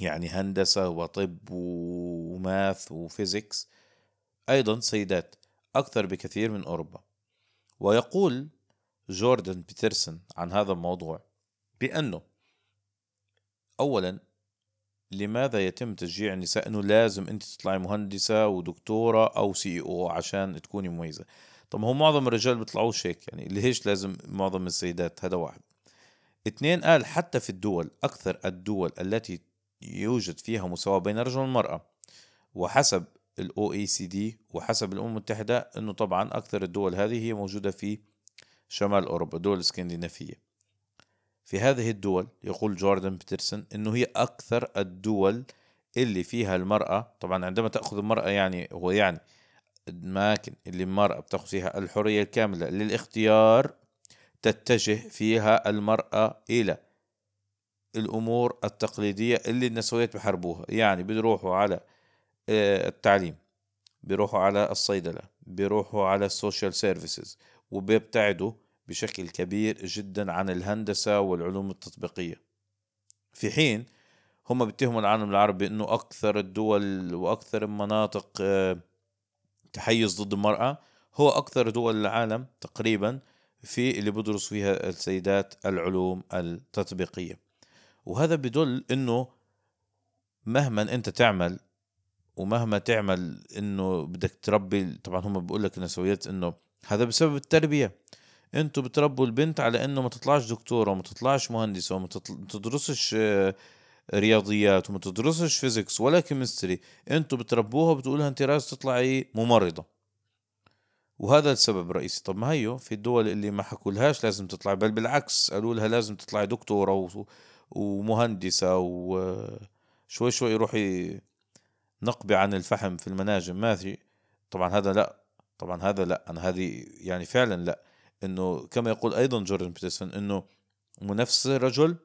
يعني هندسة وطب وماث وفيزيكس أيضا سيدات أكثر بكثير من أوروبا. ويقول جوردن بيترسون عن هذا الموضوع بأنه أولا لماذا يتم تشجيع النساء أنه لازم أنت تطلعي مهندسة ودكتورة أو CEO عشان تكوني مميزة؟ طب هو معظم الرجال بيطلعوش هيك يعني ليش لازم معظم السيدات؟ هذا واحد. اثنين قال حتى في الدول أكثر الدول التي يوجد فيها مساواة بين الرجل والمرأة وحسب OECD وحسب الأمم المتحدة إنه طبعا أكثر الدول هذه هي موجودة في شمال أوروبا الدول الإسكندنافية. في هذه الدول يقول جوردن بيترسون إنه هي أكثر الدول اللي فيها المرأة طبعا عندما تأخذ المرأة يعني هو يعني الاماكن اللي المرأة بتأخذ فيها الحرية الكاملة للاختيار تتجه فيها المرأة إلى الأمور التقليدية اللي النسويات بحربوها يعني بيروحوا على آه، التعليم بيروحوا على الصيدلة بيروحوا على ال social services وبيبتعدوا بشكل كبير جدا عن الهندسة والعلوم التطبيقية. في حين هم بيتهموا العالم العربي إنه أكثر الدول وأكثر المناطق آه، تحيز ضد المرأة هو أكثر دول العالم تقريبا في اللي بدرس فيها السيدات العلوم التطبيقية. وهذا بدل إنه مهما أنت تعمل ومهما تعمل إنه بدك تربي طبعا هم بيقول لك النسويات إنه هذا بسبب التربية. أنتوا بتربوا البنت على إنه ما تطلعش دكتورة وما تطلعش مهندسة وما تدرسش آه، رياضيات وما تدرسش physics ولا chemistry أنتوا بتربوها بتقولها أنت لازم تطلعي ممرضة. وهذا السبب الرئيسي طب ما هيو في الدول اللي ما حكولهاش لازم تطلعي بل بالعكس قالوا لها لازم تطلعي دكتورة ومهندسة وشوي شوي روحي نقبي عن الفحم في المناجم ما في. طبعا هذا لا. طبعا هذا لا. أنا هذه يعني فعلا لا. إنه كما يقول أيضا جوردن بيترسون إنه منافس الرجل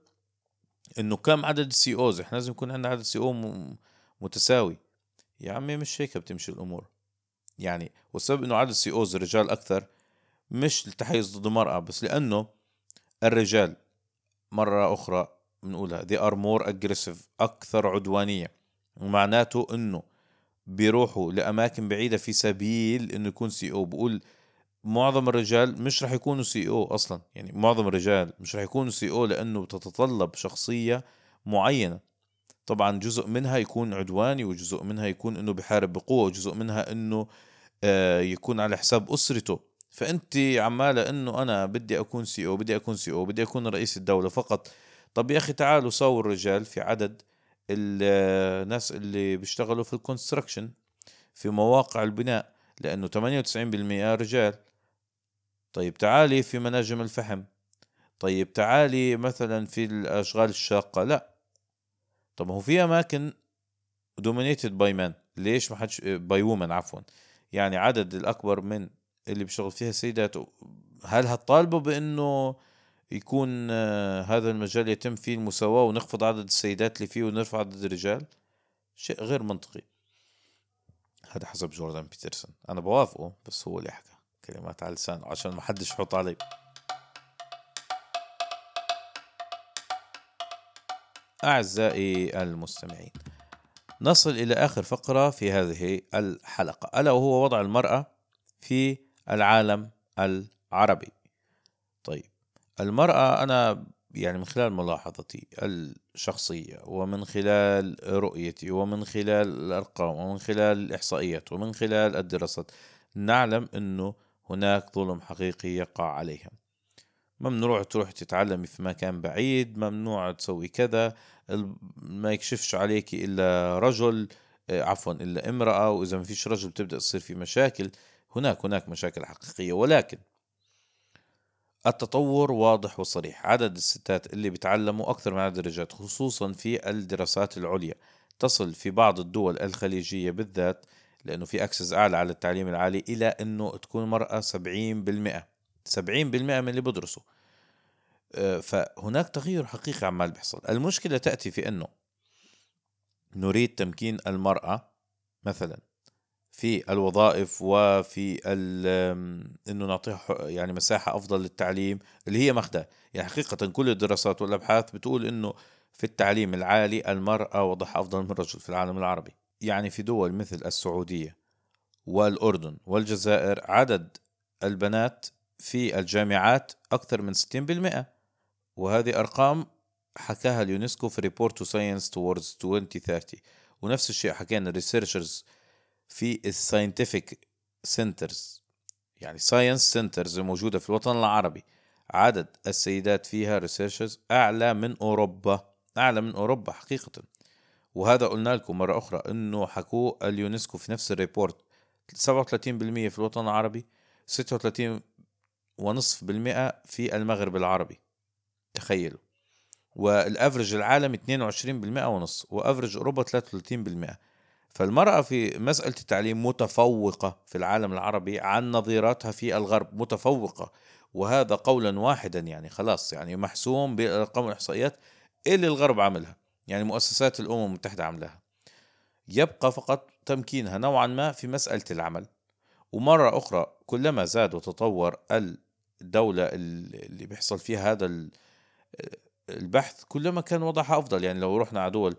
إنه كم عدد ال CEOs إحنا لازم يكون عندنا عدد CEO متساوي. يا عمي مش هيك بتمشي الأمور. يعني والسبب إنه عدد ال CEOs الرجال أكثر مش التحيز ضد المرأة بس لأنه الرجال مرة أخرى بنقولها they are more aggressive أكثر عدوانية. ومعناته إنه بيروحوا لأماكن بعيدة في سبيل إنه يكون CEO. بقول معظم الرجال مش رح يكونوا CEO أصلا. يعني معظم الرجال مش رح يكونوا CEO لأنه تتطلب شخصية معينة. طبعا جزء منها يكون عدواني وجزء منها يكون إنه بحارب بقوة وجزء منها آه يكون على حساب أسرته. فأنت عمالة إنه أنا بدي أكون CEO بدي أكون CEO بدي أكون رئيس الدولة فقط. طب يا أخي تعالوا صور رجال في عدد الناس اللي بيشتغلوا في ال construction في مواقع البناء لأنه 98% رجال. طيب تعالي في مناجم الفحم. طيب تعالي مثلا في الأشغال الشاقة. لا. طب هو في أماكن dominated by men ليش ما حدش by women عفوا. يعني عدد الأكبر من اللي بيشتغل فيها سيدات هل هتطالبوا بأنه يكون آه، هذا المجال يتم فيه المساواة ونخفض عدد السيدات اللي فيه ونرفع عدد الرجال؟ شيء غير منطقي. هذا حسب جوردان بيترسون. أنا بوافقه بس هو اللي حكى كلمات على لسانه عشان ما حدش يحط علي أعزائي المستمعين نصل إلى آخر فقرة في هذه الحلقة. ألا وهو وضع المرأة في العالم العربي. طيب المرأة أنا يعني من خلال ملاحظتي الشخصية ومن خلال رؤيتي ومن خلال الأرقام ومن خلال الإحصائيات ومن خلال الدراسات نعلم أنه هناك ظلم حقيقي يقع عليها ممنوع تروح تتعلمي في مكان بعيد ممنوع تسوي كذا ما يكشفش عليك إلا رجل آه، عفوا إلا امرأة وإذا ما فيش رجل بتبدأ تصير في مشاكل هناك هناك مشاكل حقيقية. ولكن التطور واضح وصريح. عدد الستات اللي بيتعلموا أكثر من عدد الرجال خصوصا في الدراسات العليا تصل في بعض الدول الخليجية بالذات لأنه في أكسس أعلى على التعليم العالي إلى أنه تكون مرأة 70% 70% من اللي بدرسوا آه، فهناك تغير حقيقي عمال بيحصل. المشكلة تأتي في أنه نريد تمكين المرأة مثلا في الوظائف وفي إنه نعطيها يعني مساحة أفضل للتعليم اللي هي ماخذه يعني حقيقة كل الدراسات والأبحاث بتقول إنه في التعليم العالي المرأة وضعها أفضل من الرجل في العالم العربي. يعني في دول مثل السعودية والأردن والجزائر عدد البنات في الجامعات أكثر من 60% وهذه أرقام حكاها اليونسكو في report to science towards 2030 ونفس الشيء حكينا researchers في ال scientific centers يعني science centers الموجودة في الوطن العربي. عدد السيدات فيها researchers أعلى من أوروبا. أعلى من أوروبا حقيقة. وهذا قلنا لكم مرة أخرى إنه حكوه اليونسكو في نفس ال report. 37% في الوطن العربي 36 ونصف بالمئة في المغرب العربي. تخيلوا. والافرج العالمي 22% ونص وافرج أوروبا 33% فالمرأة في مسألة التعليم متفوقة في العالم العربي عن نظيراتها في الغرب متفوقة. وهذا قولا واحدا يعني خلاص يعني محسوم بالأرقام والإحصائيات اللي الغرب عملها يعني مؤسسات الأمم المتحدة عملها يبقى فقط تمكينها نوعا ما في مسألة العمل. ومرة أخرى كلما زاد وتطور الدولة اللي بيحصل فيها هذا البحث كلما كان وضعها أفضل. يعني لو رحنا على دول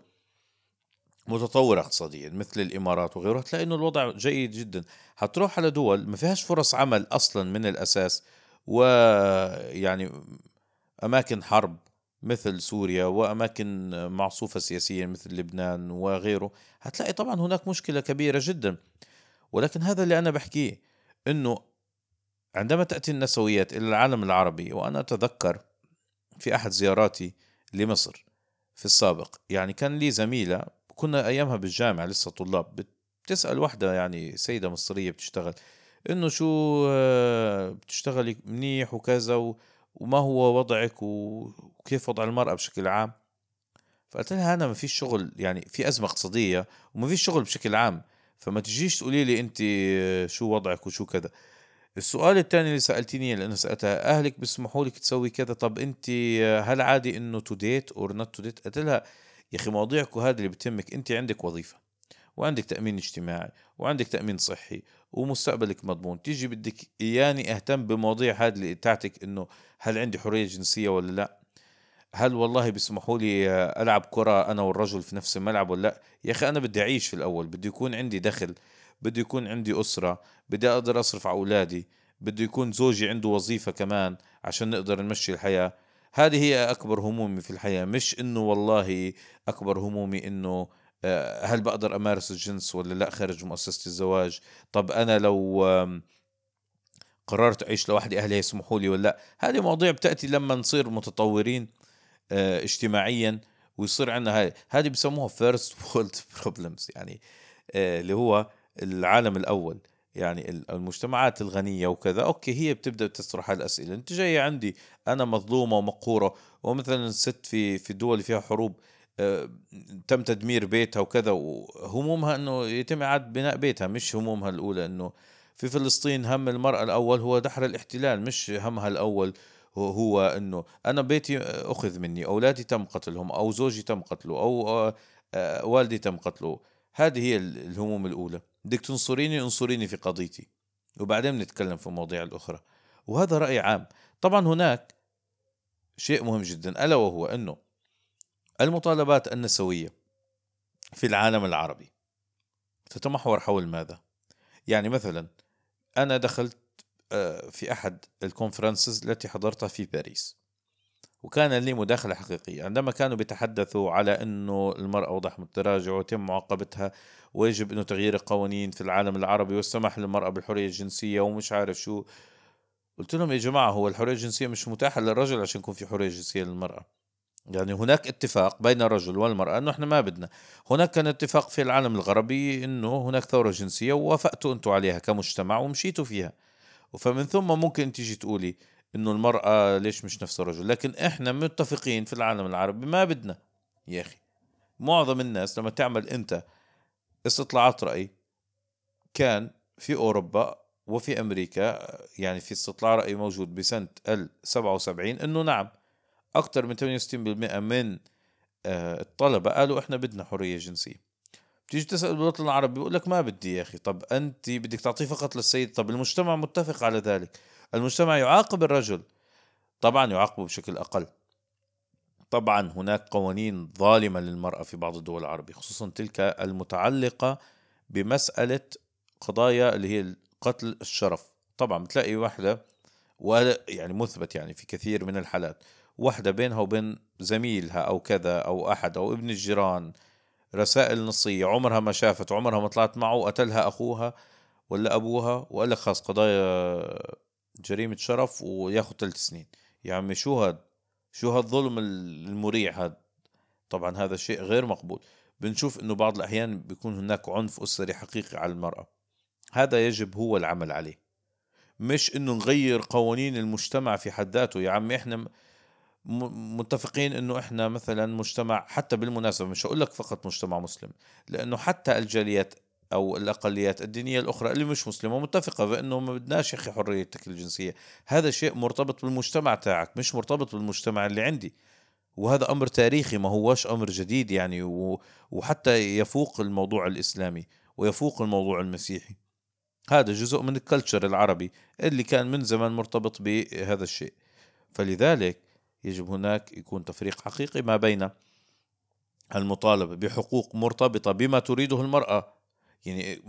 متطورة اقتصاديا مثل الإمارات وغيرها تلاقي إنه الوضع جيد جدا. حتروح على دول ما فيهاش فرص عمل أصلا من الأساس ويعني أماكن حرب مثل سوريا وأماكن معصوفة سياسيا مثل لبنان وغيره. هتلاقي طبعا هناك مشكلة كبيرة جدا. ولكن هذا اللي أنا بحكيه إنه عندما تأتي النسويات إلى العالم العربي وأنا أتذكر في أحد زياراتي لمصر في السابق يعني كان لي زميلة كنا أيامها بالجامعة لسه طلاب بتسأل وحده يعني سيدة مصرية بتشتغل إنه شو آه، بتشتغلي منيح وكذا وما هو وضعك وكيف وضع المرأة بشكل عام؟ فقلت لها أنا ما فيش شغل يعني في أزمة اقتصادية وما فيش شغل بشكل عام فما تجيش تقولي لي انت آه، شو وضعك وشو كذا. السؤال الثاني اللي سألتيني لأنه سالتها أهلك بيسمحوا لك تسوي كذا؟ طب أنت آه، هل عادي إنه to date or not to date قلت لها يا أخي مواضيعكم هذه اللي بتهمك أنت عندك وظيفة وعندك تأمين اجتماعي وعندك تأمين صحي ومستقبلك مضمون تيجي بدك اياني أهتم بمواضيع هذه اللي تاعتك إنه هل عندي حرية جنسية ولا لا؟ هل والله بيسمحوا لي ألعب كرة أنا والرجل في نفس الملعب ولا لا؟ يا أخي أنا بدي أعيش في الأول بدي يكون عندي دخل بدي يكون عندي أسرة بدي أقدر أصرف على أولادي بده يكون زوجي عنده وظيفة كمان عشان نقدر نمشي الحياة. هذه هي أكبر همومي في الحياة مش إنه والله أكبر همومي إنه آه، هل بقدر أمارس الجنس ولا لا خارج مؤسسة الزواج؟ طب أنا لو قررت أعيش لوحدي أهلي يسمحوا لي ولا لا؟ هذه مواضيع بتأتي لما نصير متطورين آه، اجتماعيا ويصير عندنا هاي. هذه بسموها first world problems يعني آه، اللي هو العالم الأول يعني المجتمعات الغنية وكذا okay هي بتبدأ تطرح الأسئلة. أنت جاي عندي أنا مظلومة ومقهورة ومثلا ست في في الدول اللي فيها حروب آه، تم تدمير بيتها وكذا وهمومها إنه يتم إعادة بناء بيتها مش همومها الأولى إنه في فلسطين هم المرأة الأول هو دحر الاحتلال مش همها الأول هو إنه أنا بيتي أخذ مني أولادي تم قتلهم أو زوجي تم قتله أو آه، والدي تم قتله. هذه هي الهموم الأولى. بدك تنصريني انصريني في قضيتي. وبعدين بنتكلم في المواضيع الأخرى. وهذا رأي عام. طبعا هناك شيء مهم جدا. ألا وهو أنه المطالبات النسوية في العالم العربي تتمحور حول ماذا؟ يعني مثلا أنا دخلت آه، في أحد الكونفرنسز التي حضرتها في باريس. وكان لي مداخلة حقيقية. عندما كانوا بيتحدثوا على أنه المرأة وضح التراجع ويتم معاقبتها ويجب أنه تغيير القوانين في العالم العربي والسمح للمرأة بالحرية الجنسية ومش عارف شو. قلت لهم يا جماعة هو الحرية الجنسية مش متاحة للرجل عشان يكون في حرية جنسية للمرأة. يعني هناك اتفاق بين الرجل والمرأة إنه إحنا ما بدنا. هناك كان اتفاق في العالم الغربي إنه هناك ثورة جنسية ووافقتوا أنتم عليها كمجتمع ومشيتوا فيها. فمن ثم ممكن تيجي تقولي إنه المرأة ليش مش نفس الرجل؟ لكن إحنا متفقين في العالم العربي ما بدنا. يا أخي معظم الناس لما تعمل أنت استطلاعات رأي كان في أوروبا وفي أمريكا يعني في استطلاع رأي موجود بسنة ال 77 إنه نعم أكثر من 68% من آه، الطلبة قالوا إحنا بدنا حرية جنسية. بتيجي تسأل بالوطن العربي بيقول لك ما بدي يا أخي. طب أنت بدك تعطيه فقط للسيد طب المجتمع متفق على ذلك. المجتمع يعاقب الرجل. طبعا يعاقبه بشكل أقل. طبعا هناك قوانين ظالمة للمرأة في بعض الدول العربية خصوصا تلك المتعلقة بمسألة قضايا اللي هي قتل الشرف. طبعا بتلاقي واحدة يعني مثبت يعني في كثير من الحالات. واحدة بينها وبين زميلها أو كذا أو أحد أو ابن الجيران رسائل نصية عمرها ما شافت عمرها ما طلعت معه وقتلها أخوها ولا أبوها وقال لك خلاص قضايا جريمة شرف وياخذ ثلاث سنين. يا عمي شو هاد شو هالظلم المريع هاد؟ طبعا هذا شيء غير مقبول. بنشوف إنه بعض الأحيان بيكون هناك عنف أسري حقيقي على المرأة. هذا يجب هو العمل عليه. مش إنه نغير قوانين المجتمع في حد ذاته. يا عمي إحنا متفقين إنه إحنا مثلا مجتمع حتى بالمناسبة مش هقول لك فقط مجتمع مسلم لأنه حتى الجاليات أو الأقليات الدينية الأخرى اللي مش مسلمة متفقه بأنه ما بدناش يا أخي حريتك الجنسية. هذا شيء مرتبط بالمجتمع تاعك مش مرتبط بالمجتمع اللي عندي. وهذا أمر تاريخي ما هوش أمر جديد يعني. وحتى يفوق الموضوع الإسلامي ويفوق الموضوع المسيحي. هذا جزء من الكلتشر العربي اللي كان من زمان مرتبط بهذا الشيء. فلذلك يجب هناك يكون تفريق حقيقي ما بين المطالبة بحقوق مرتبطة بما تريده المرأة يعني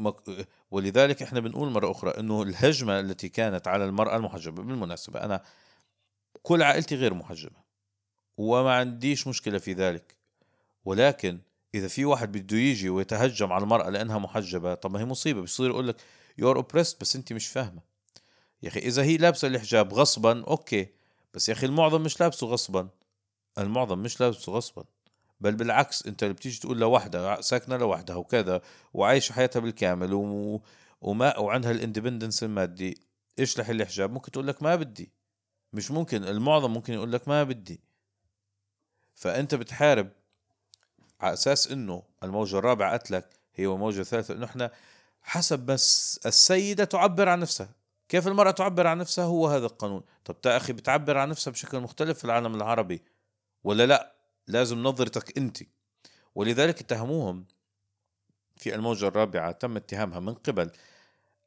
ولذلك إحنا بنقول مرة أخرى أنه الهجمة التي كانت على المرأة المحجبة بالمناسبة أنا كل عائلتي غير محجبة وما عنديش مشكلة في ذلك ولكن إذا في واحد بده يجي ويتهجم على المرأة لأنها محجبة طب ما هي مصيبة بصير يقول لك you're oppressed بس أنت مش فاهمة. يا أخي إذا هي لابسة الحجاب غصبا okay بس يا أخي المعظم مش لابسه غصبا المعظم مش لابسه غصبا. بل بالعكس أنت اللي بتيجي تقول لوحدها ساكنة لوحدها وكذا وعايشة حياتها بالكامل و... وما وعندها ال independence المادي اشلح الحجاب ممكن تقول لك ما بدي. مش ممكن المعظم ممكن يقول لك ما بدي. فأنت بتحارب على أساس إنه الموجة الرابعة قتلك هي والموجه الثالثة إنه إحنا حسب بس السيدة تعبر عن نفسها. كيف المرأة تعبر عن نفسها؟ هو هذا القانون. طب تا أخي بتعبر عن نفسها بشكل مختلف في العالم العربي ولا لا؟ لازم نظرتك أنت. ولذلك اتهموهم في الموجة الرابعة تم اتهامها من قبل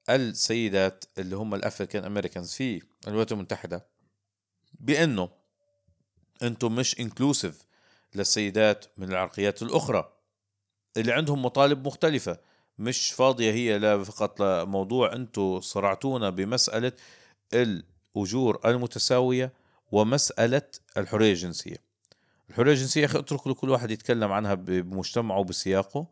السيدات اللي هم ال African Americans في الولايات المتحدة بأنه أنتم مش inclusive للسيدات من العرقيات الأخرى. اللي عندهم مطالب مختلفة. مش فاضية هي لا فقط لموضوع أنتم صرعتونا بمسألة الأجور المتساوية ومسألة الحرية الجنسية. الحرية الجنسية أخي اترك لكل واحد يتكلم عنها بمجتمعه وبسياقه.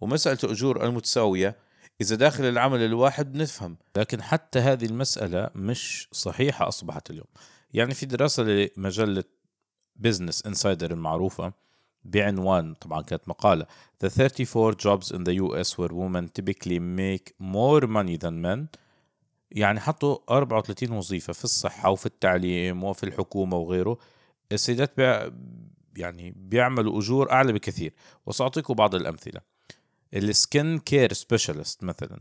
ومسألة الأجور المتساوية إذا داخل العمل الواحد بنفهم لكن حتى هذه المسألة مش صحيحة أصبحت اليوم. يعني في دراسة لمجلة Business Insider المعروفة بعنوان طبعا كانت مقالة The 34 jobs in the US where women typically make more money than men. يعني حطوا 34 وظيفة في الصحة وفي التعليم وفي الحكومة وغيره. السيدات يعني بيعملوا أجور أعلى بكثير. وسأعطيكم بعض الأمثلة. ال skin care specialist مثلا.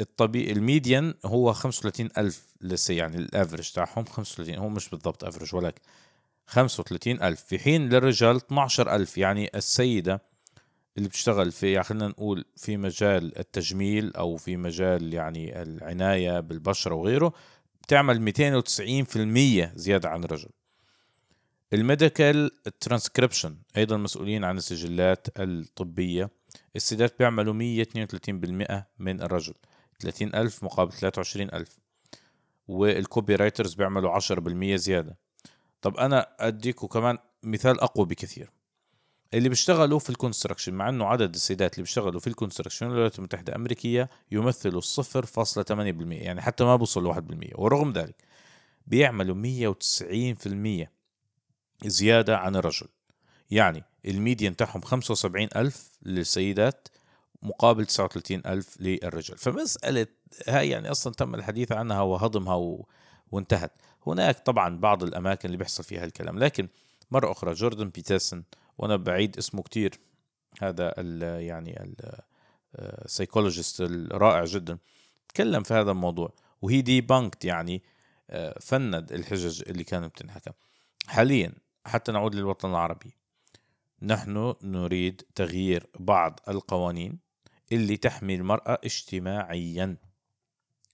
الطبيب ال median هو 35 ألف لسه يعني ال average تاعهم 35 هو مش بالضبط average ولكن 35 ألف. في حين للرجال 12 ألف. يعني السيدة اللي بتشتغل في يعني خلينا نقول في مجال التجميل أو في مجال يعني العناية بالبشرة وغيره بتعمل 290% زيادة عن الرجل. الميديكال ترانسكريبشن أيضا مسؤولين عن السجلات الطبية. السيدات بيعملوا 132% من الرجل 30000 مقابل 23000 وال copywriters بيعملوا 10% زيادة. طب أنا اديكم كمان مثال أقوى بكثير. اللي بيشتغلوا في ال construction مع إنه عدد السيدات اللي بيشتغلوا في ال construction الولايات المتحدة الأمريكية يمثلوا 0.8% يعني حتى ما بوصل 1% ورغم ذلك بيعملوا 190% زيادة عن الرجل. يعني الميديان تاعهم 75 ألف للسيدات مقابل 39 ألف للرجال. فمسألة هاي يعني أصلا تم الحديث عنها وهضمها و... وانتهت. هناك طبعا بعض الأماكن اللي بيحصل فيها الكلام لكن مرة أخرى جوردن بيترسون وأنا بعيد اسمه كتير هذا ال يعني ال psychologist الرائع جدا تكلم في هذا الموضوع. وهي debunked يعني آه، فند الحجج اللي كانت بتنحكى. حاليا حتى نعود للوطن العربي. نحن نريد تغيير بعض القوانين اللي تحمي المرأة اجتماعيا.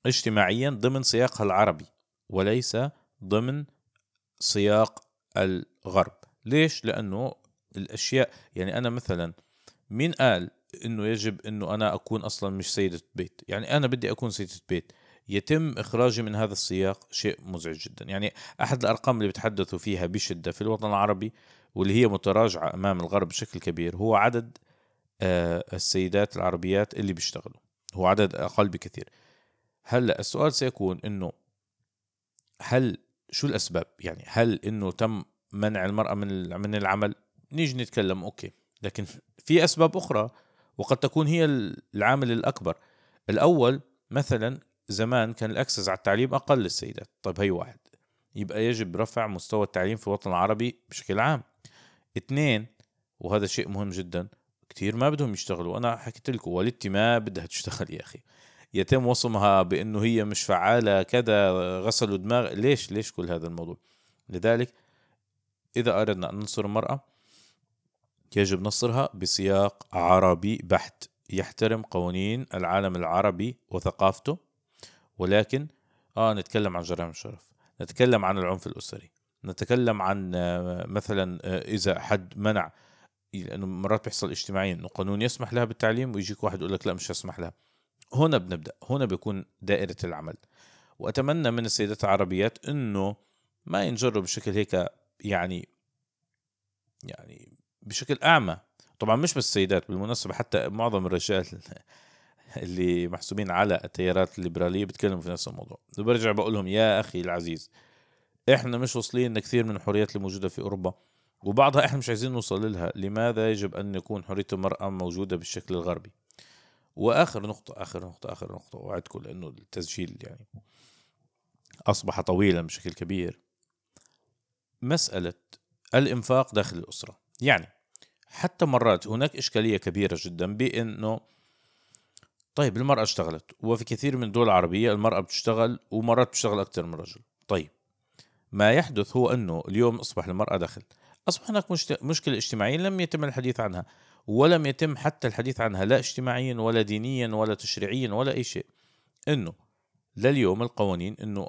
اجتماعيا ضمن سياقها العربي وليس ضمن سياق الغرب. ليش؟ لأنه الأشياء يعني أنا مثلا مين قال إنه يجب إنه أنا أكون أصلا مش سيدة بيت؟ يعني أنا بدي أكون سيدة بيت. يتم اخراجي من هذا السياق شيء مزعج جدا. يعني أحد الأرقام اللي بتحدثوا فيها بشدة في الوطن العربي واللي هي متراجعة أمام الغرب بشكل كبير هو عدد آه، السيدات العربيات اللي بيشتغلوا. هو عدد أقل بكثير. هلأ السؤال سيكون إنه هل شو الأسباب؟ يعني هل إنه تم منع المرأة من من العمل؟ نيجي نتكلم okay. لكن في أسباب أخرى وقد تكون هي العامل الأكبر. الأول مثلا زمان كان ال access على التعليم أقل للسيدات. طيب هي واحد. يبقى يجب رفع مستوى التعليم في الوطن العربي بشكل عام. اثنين وهذا شيء مهم جدا كثير ما بدهم يشتغلوا. أنا حكيت لكم والدتي ما بدها تشتغل يا أخي. يتم وصمها بأنه هي مش فعالة كذا غسلوا دماغ. ليش؟ ليش كل هذا الموضوع؟ لذلك إذا أردنا أن ننصر المرأة يجب نصرها بسياق عربي بحت. يحترم قوانين العالم العربي وثقافته. ولكن آه نتكلم عن جرائم الشرف نتكلم عن العنف الأسري نتكلم عن آه، مثلا آه، إذا حد منع لأنه مرات بيحصل اجتماعيا إنه قانون يسمح لها بالتعليم ويجيك واحد يقول لك لا مش هسمح لها. هنا بنبدأ هنا بيكون دائرة العمل. وأتمنى من السيدات العربيات إنه ما ينجروا بشكل هيك يعني يعني بشكل أعمى. طبعا مش بس السيدات بالمناسبة حتى معظم الرجال اللي محسوبين على التيارات الليبرالية بيتكلموا في نفس الموضوع. وبرجع بقول لهم يا أخي العزيز إحنا مش واصلين لكثير من الحريات اللي موجودة في أوروبا وبعضها إحنا مش عايزين نوصل لها. لماذا يجب أن يكون حرية المرأة موجودة بالشكل الغربي؟ وآخر نقطة آخر نقطة آخر نقطة اوعدكم لأنه التسجيل يعني أصبح طويلا بشكل كبير. مسألة الإنفاق داخل الأسرة. يعني حتى مرات هناك إشكالية كبيرة جدا بإنه طيب المرأة اشتغلت وفي كثير من الدول العربية المرأة بتشتغل ومرات بتشتغل أكثر من الرجل طيب ما يحدث هو أنه اليوم أصبح المرأة دخل. أصبح هناك مشكلة اجتماعية لم يتم الحديث عنها ولم يتم حتى الحديث عنها لا اجتماعيا ولا دينيا ولا تشريعيا ولا أي شيء. أنه لليوم القوانين أنه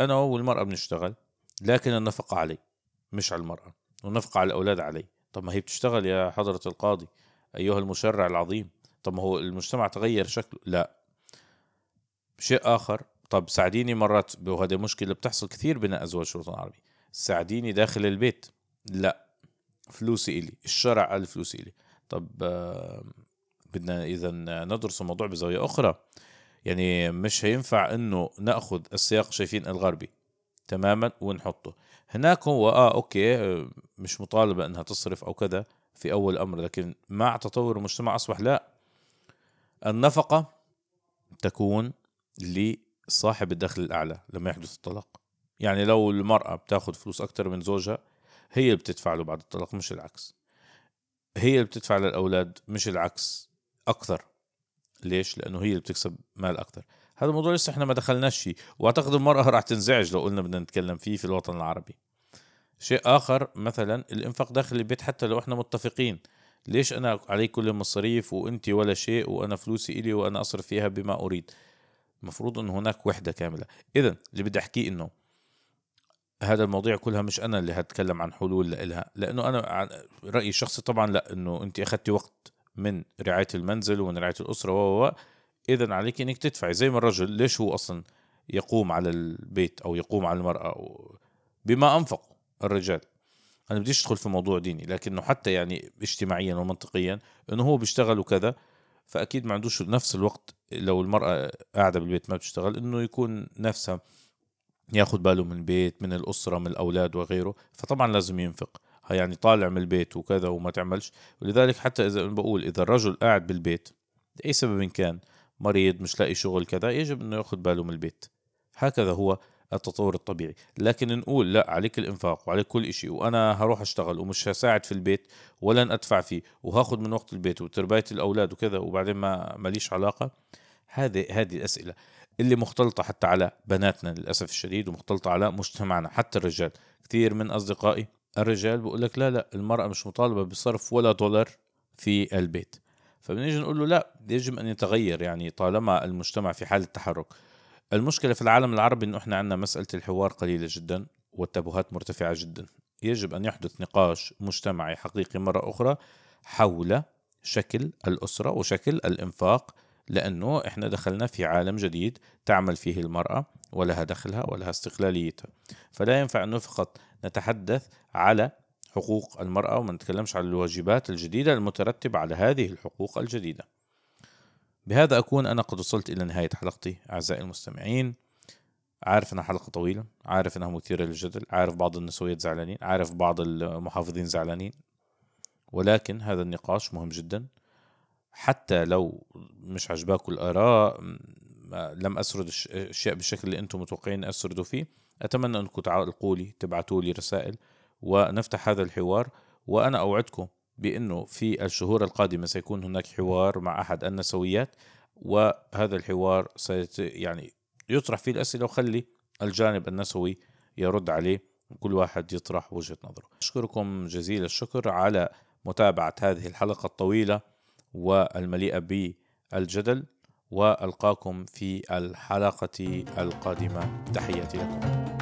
أنا والمرأة بنشتغل لكن النفقة علي مش على المرأة. والنفقة على الأولاد علي. طب ما هي بتشتغل يا حضرة القاضي أيها المشرع العظيم. طب ما هو المجتمع تغير شكله. لا. شيء آخر طب ساعديني مرات وهذه مشكلة بتحصل كثير بين أزواج في الوطن العربي. ساعديني داخل البيت. لا. فلوسي إلي. الشرع قال فلوسي إلي. طب بدنا إذا ندرس الموضوع بزاوية أخرى. يعني مش هينفع إنه نأخذ السياق شايفين الغربي تماما ونحطه. هناك هو آه أوكي مش مطالبة إنها تصرف أو كذا في أول الامر لكن مع تطور المجتمع أصبح لا. النفقة تكون لصاحب الدخل الأعلى لما يحدث الطلاق. يعني لو المرأة بتاخذ فلوس أكثر من زوجها هي اللي بتدفع له بعد الطلاق مش العكس. هي اللي بتدفع للأولاد مش العكس أكثر ليش؟ لأنه هي اللي بتكسب مال أكثر هذا الموضوع لسه إحنا ما دخلناش فيه. وأعتقد المرأة راح تنزعج لو قلنا بدنا نتكلم فيه في الوطن العربي. شيء آخر مثلا الإنفاق داخل البيت حتى لو إحنا متفقين. ليش أنا علي كل المصاريف وأنت ولا شيء وأنا فلوسي إلي وأنا أصرف فيها بما أريد؟ المفروض انه هناك وحدة كاملة. اذا اللي بدي أحكيه إنه هذا المواضيع كلها مش أنا اللي هتكلم عن حلول لها لأنه أنا رأيي الشخصي طبعا لا إنه أنت اخذتي وقت من رعاية المنزل ومن رعاية الأسرة و اذا عليك إنك تدفعي. زي ما الرجل ليش هو أصلا يقوم على البيت أو يقوم على المرأة بما انفق الرجال؟ أنا بديش أدخل في موضوع ديني لكنه حتى يعني اجتماعيا ومنطقيا إنه هو بيشتغل وكذا فأكيد ما عندوش نفس الوقت لو المرأة قاعدة بالبيت ما بتشتغل إنه يكون نفسها ياخذ باله من البيت من الأسرة من الأولاد وغيره فطبعا لازم ينفق. يعني طالع من البيت وكذا وما تعملش. ولذلك حتى إذا بقول إذا الرجل قاعد بالبيت لأي سبب كان مريض مش لاقي شغل كذا يجب إنه ياخذ باله من البيت. هكذا هو التطور الطبيعي. لكن نقول لا عليك الإنفاق وعليك كل شيء وأنا هروح أشتغل ومش هساعد في البيت ولن أدفع فيه وهاخذ من وقت البيت وتربايه الأولاد وكذا وبعدين ما ماليش علاقة هذه هذه الأسئلة اللي مختلطة حتى على بناتنا للأسف الشديد ومختلطة على مجتمعنا حتى الرجال. كثير من أصدقائي الرجال بقول لك لا لا المرأة مش مطالبة بصرف ولا دولار في البيت. فبنيجي نقول له لا يجب أن يتغير يعني طالما المجتمع في حالة تحرك. المشكلة في العالم العربي إنه إحنا عندنا مسألة الحوار قليلة جدا والتابوهات مرتفعة جدا. يجب أن يحدث نقاش مجتمعي حقيقي مرة أخرى حول شكل الأسرة وشكل الإنفاق لأنه إحنا دخلنا في عالم جديد تعمل فيه المرأة ولها دخلها ولها استقلاليتها. فلا ينفع أنه فقط نتحدث على حقوق المرأة وما نتكلمش على الواجبات الجديدة المترتبة على هذه الحقوق الجديدة. بهذا أكون أنا قد وصلت إلى نهاية حلقتي أعزائي المستمعين. عارف إنها حلقة طويلة عارف إنها مثيرة للجدل عارف بعض النسويات زعلانين عارف بعض المحافظين زعلانين. ولكن هذا النقاش مهم جدا. حتى لو مش عجباكم الآراء لم أسرد الاشياء بالشكل اللي أنتم متوقعين اسرده فيه. أتمنى أنكم تعلقوا لي تبعتوا لي رسائل ونفتح هذا الحوار وأنا أوعدكم بأنه في الشهور القادمة سيكون هناك حوار مع أحد النسويات وهذا الحوار سيت يعني يطرح فيه الأسئلة وخلي الجانب النسوي يرد عليه كل واحد يطرح وجهة نظره. أشكركم جزيل الشكر على متابعة هذه الحلقة الطويلة والمليئة بالجدل وألقاكم في الحلقة القادمة. تحياتي لكم.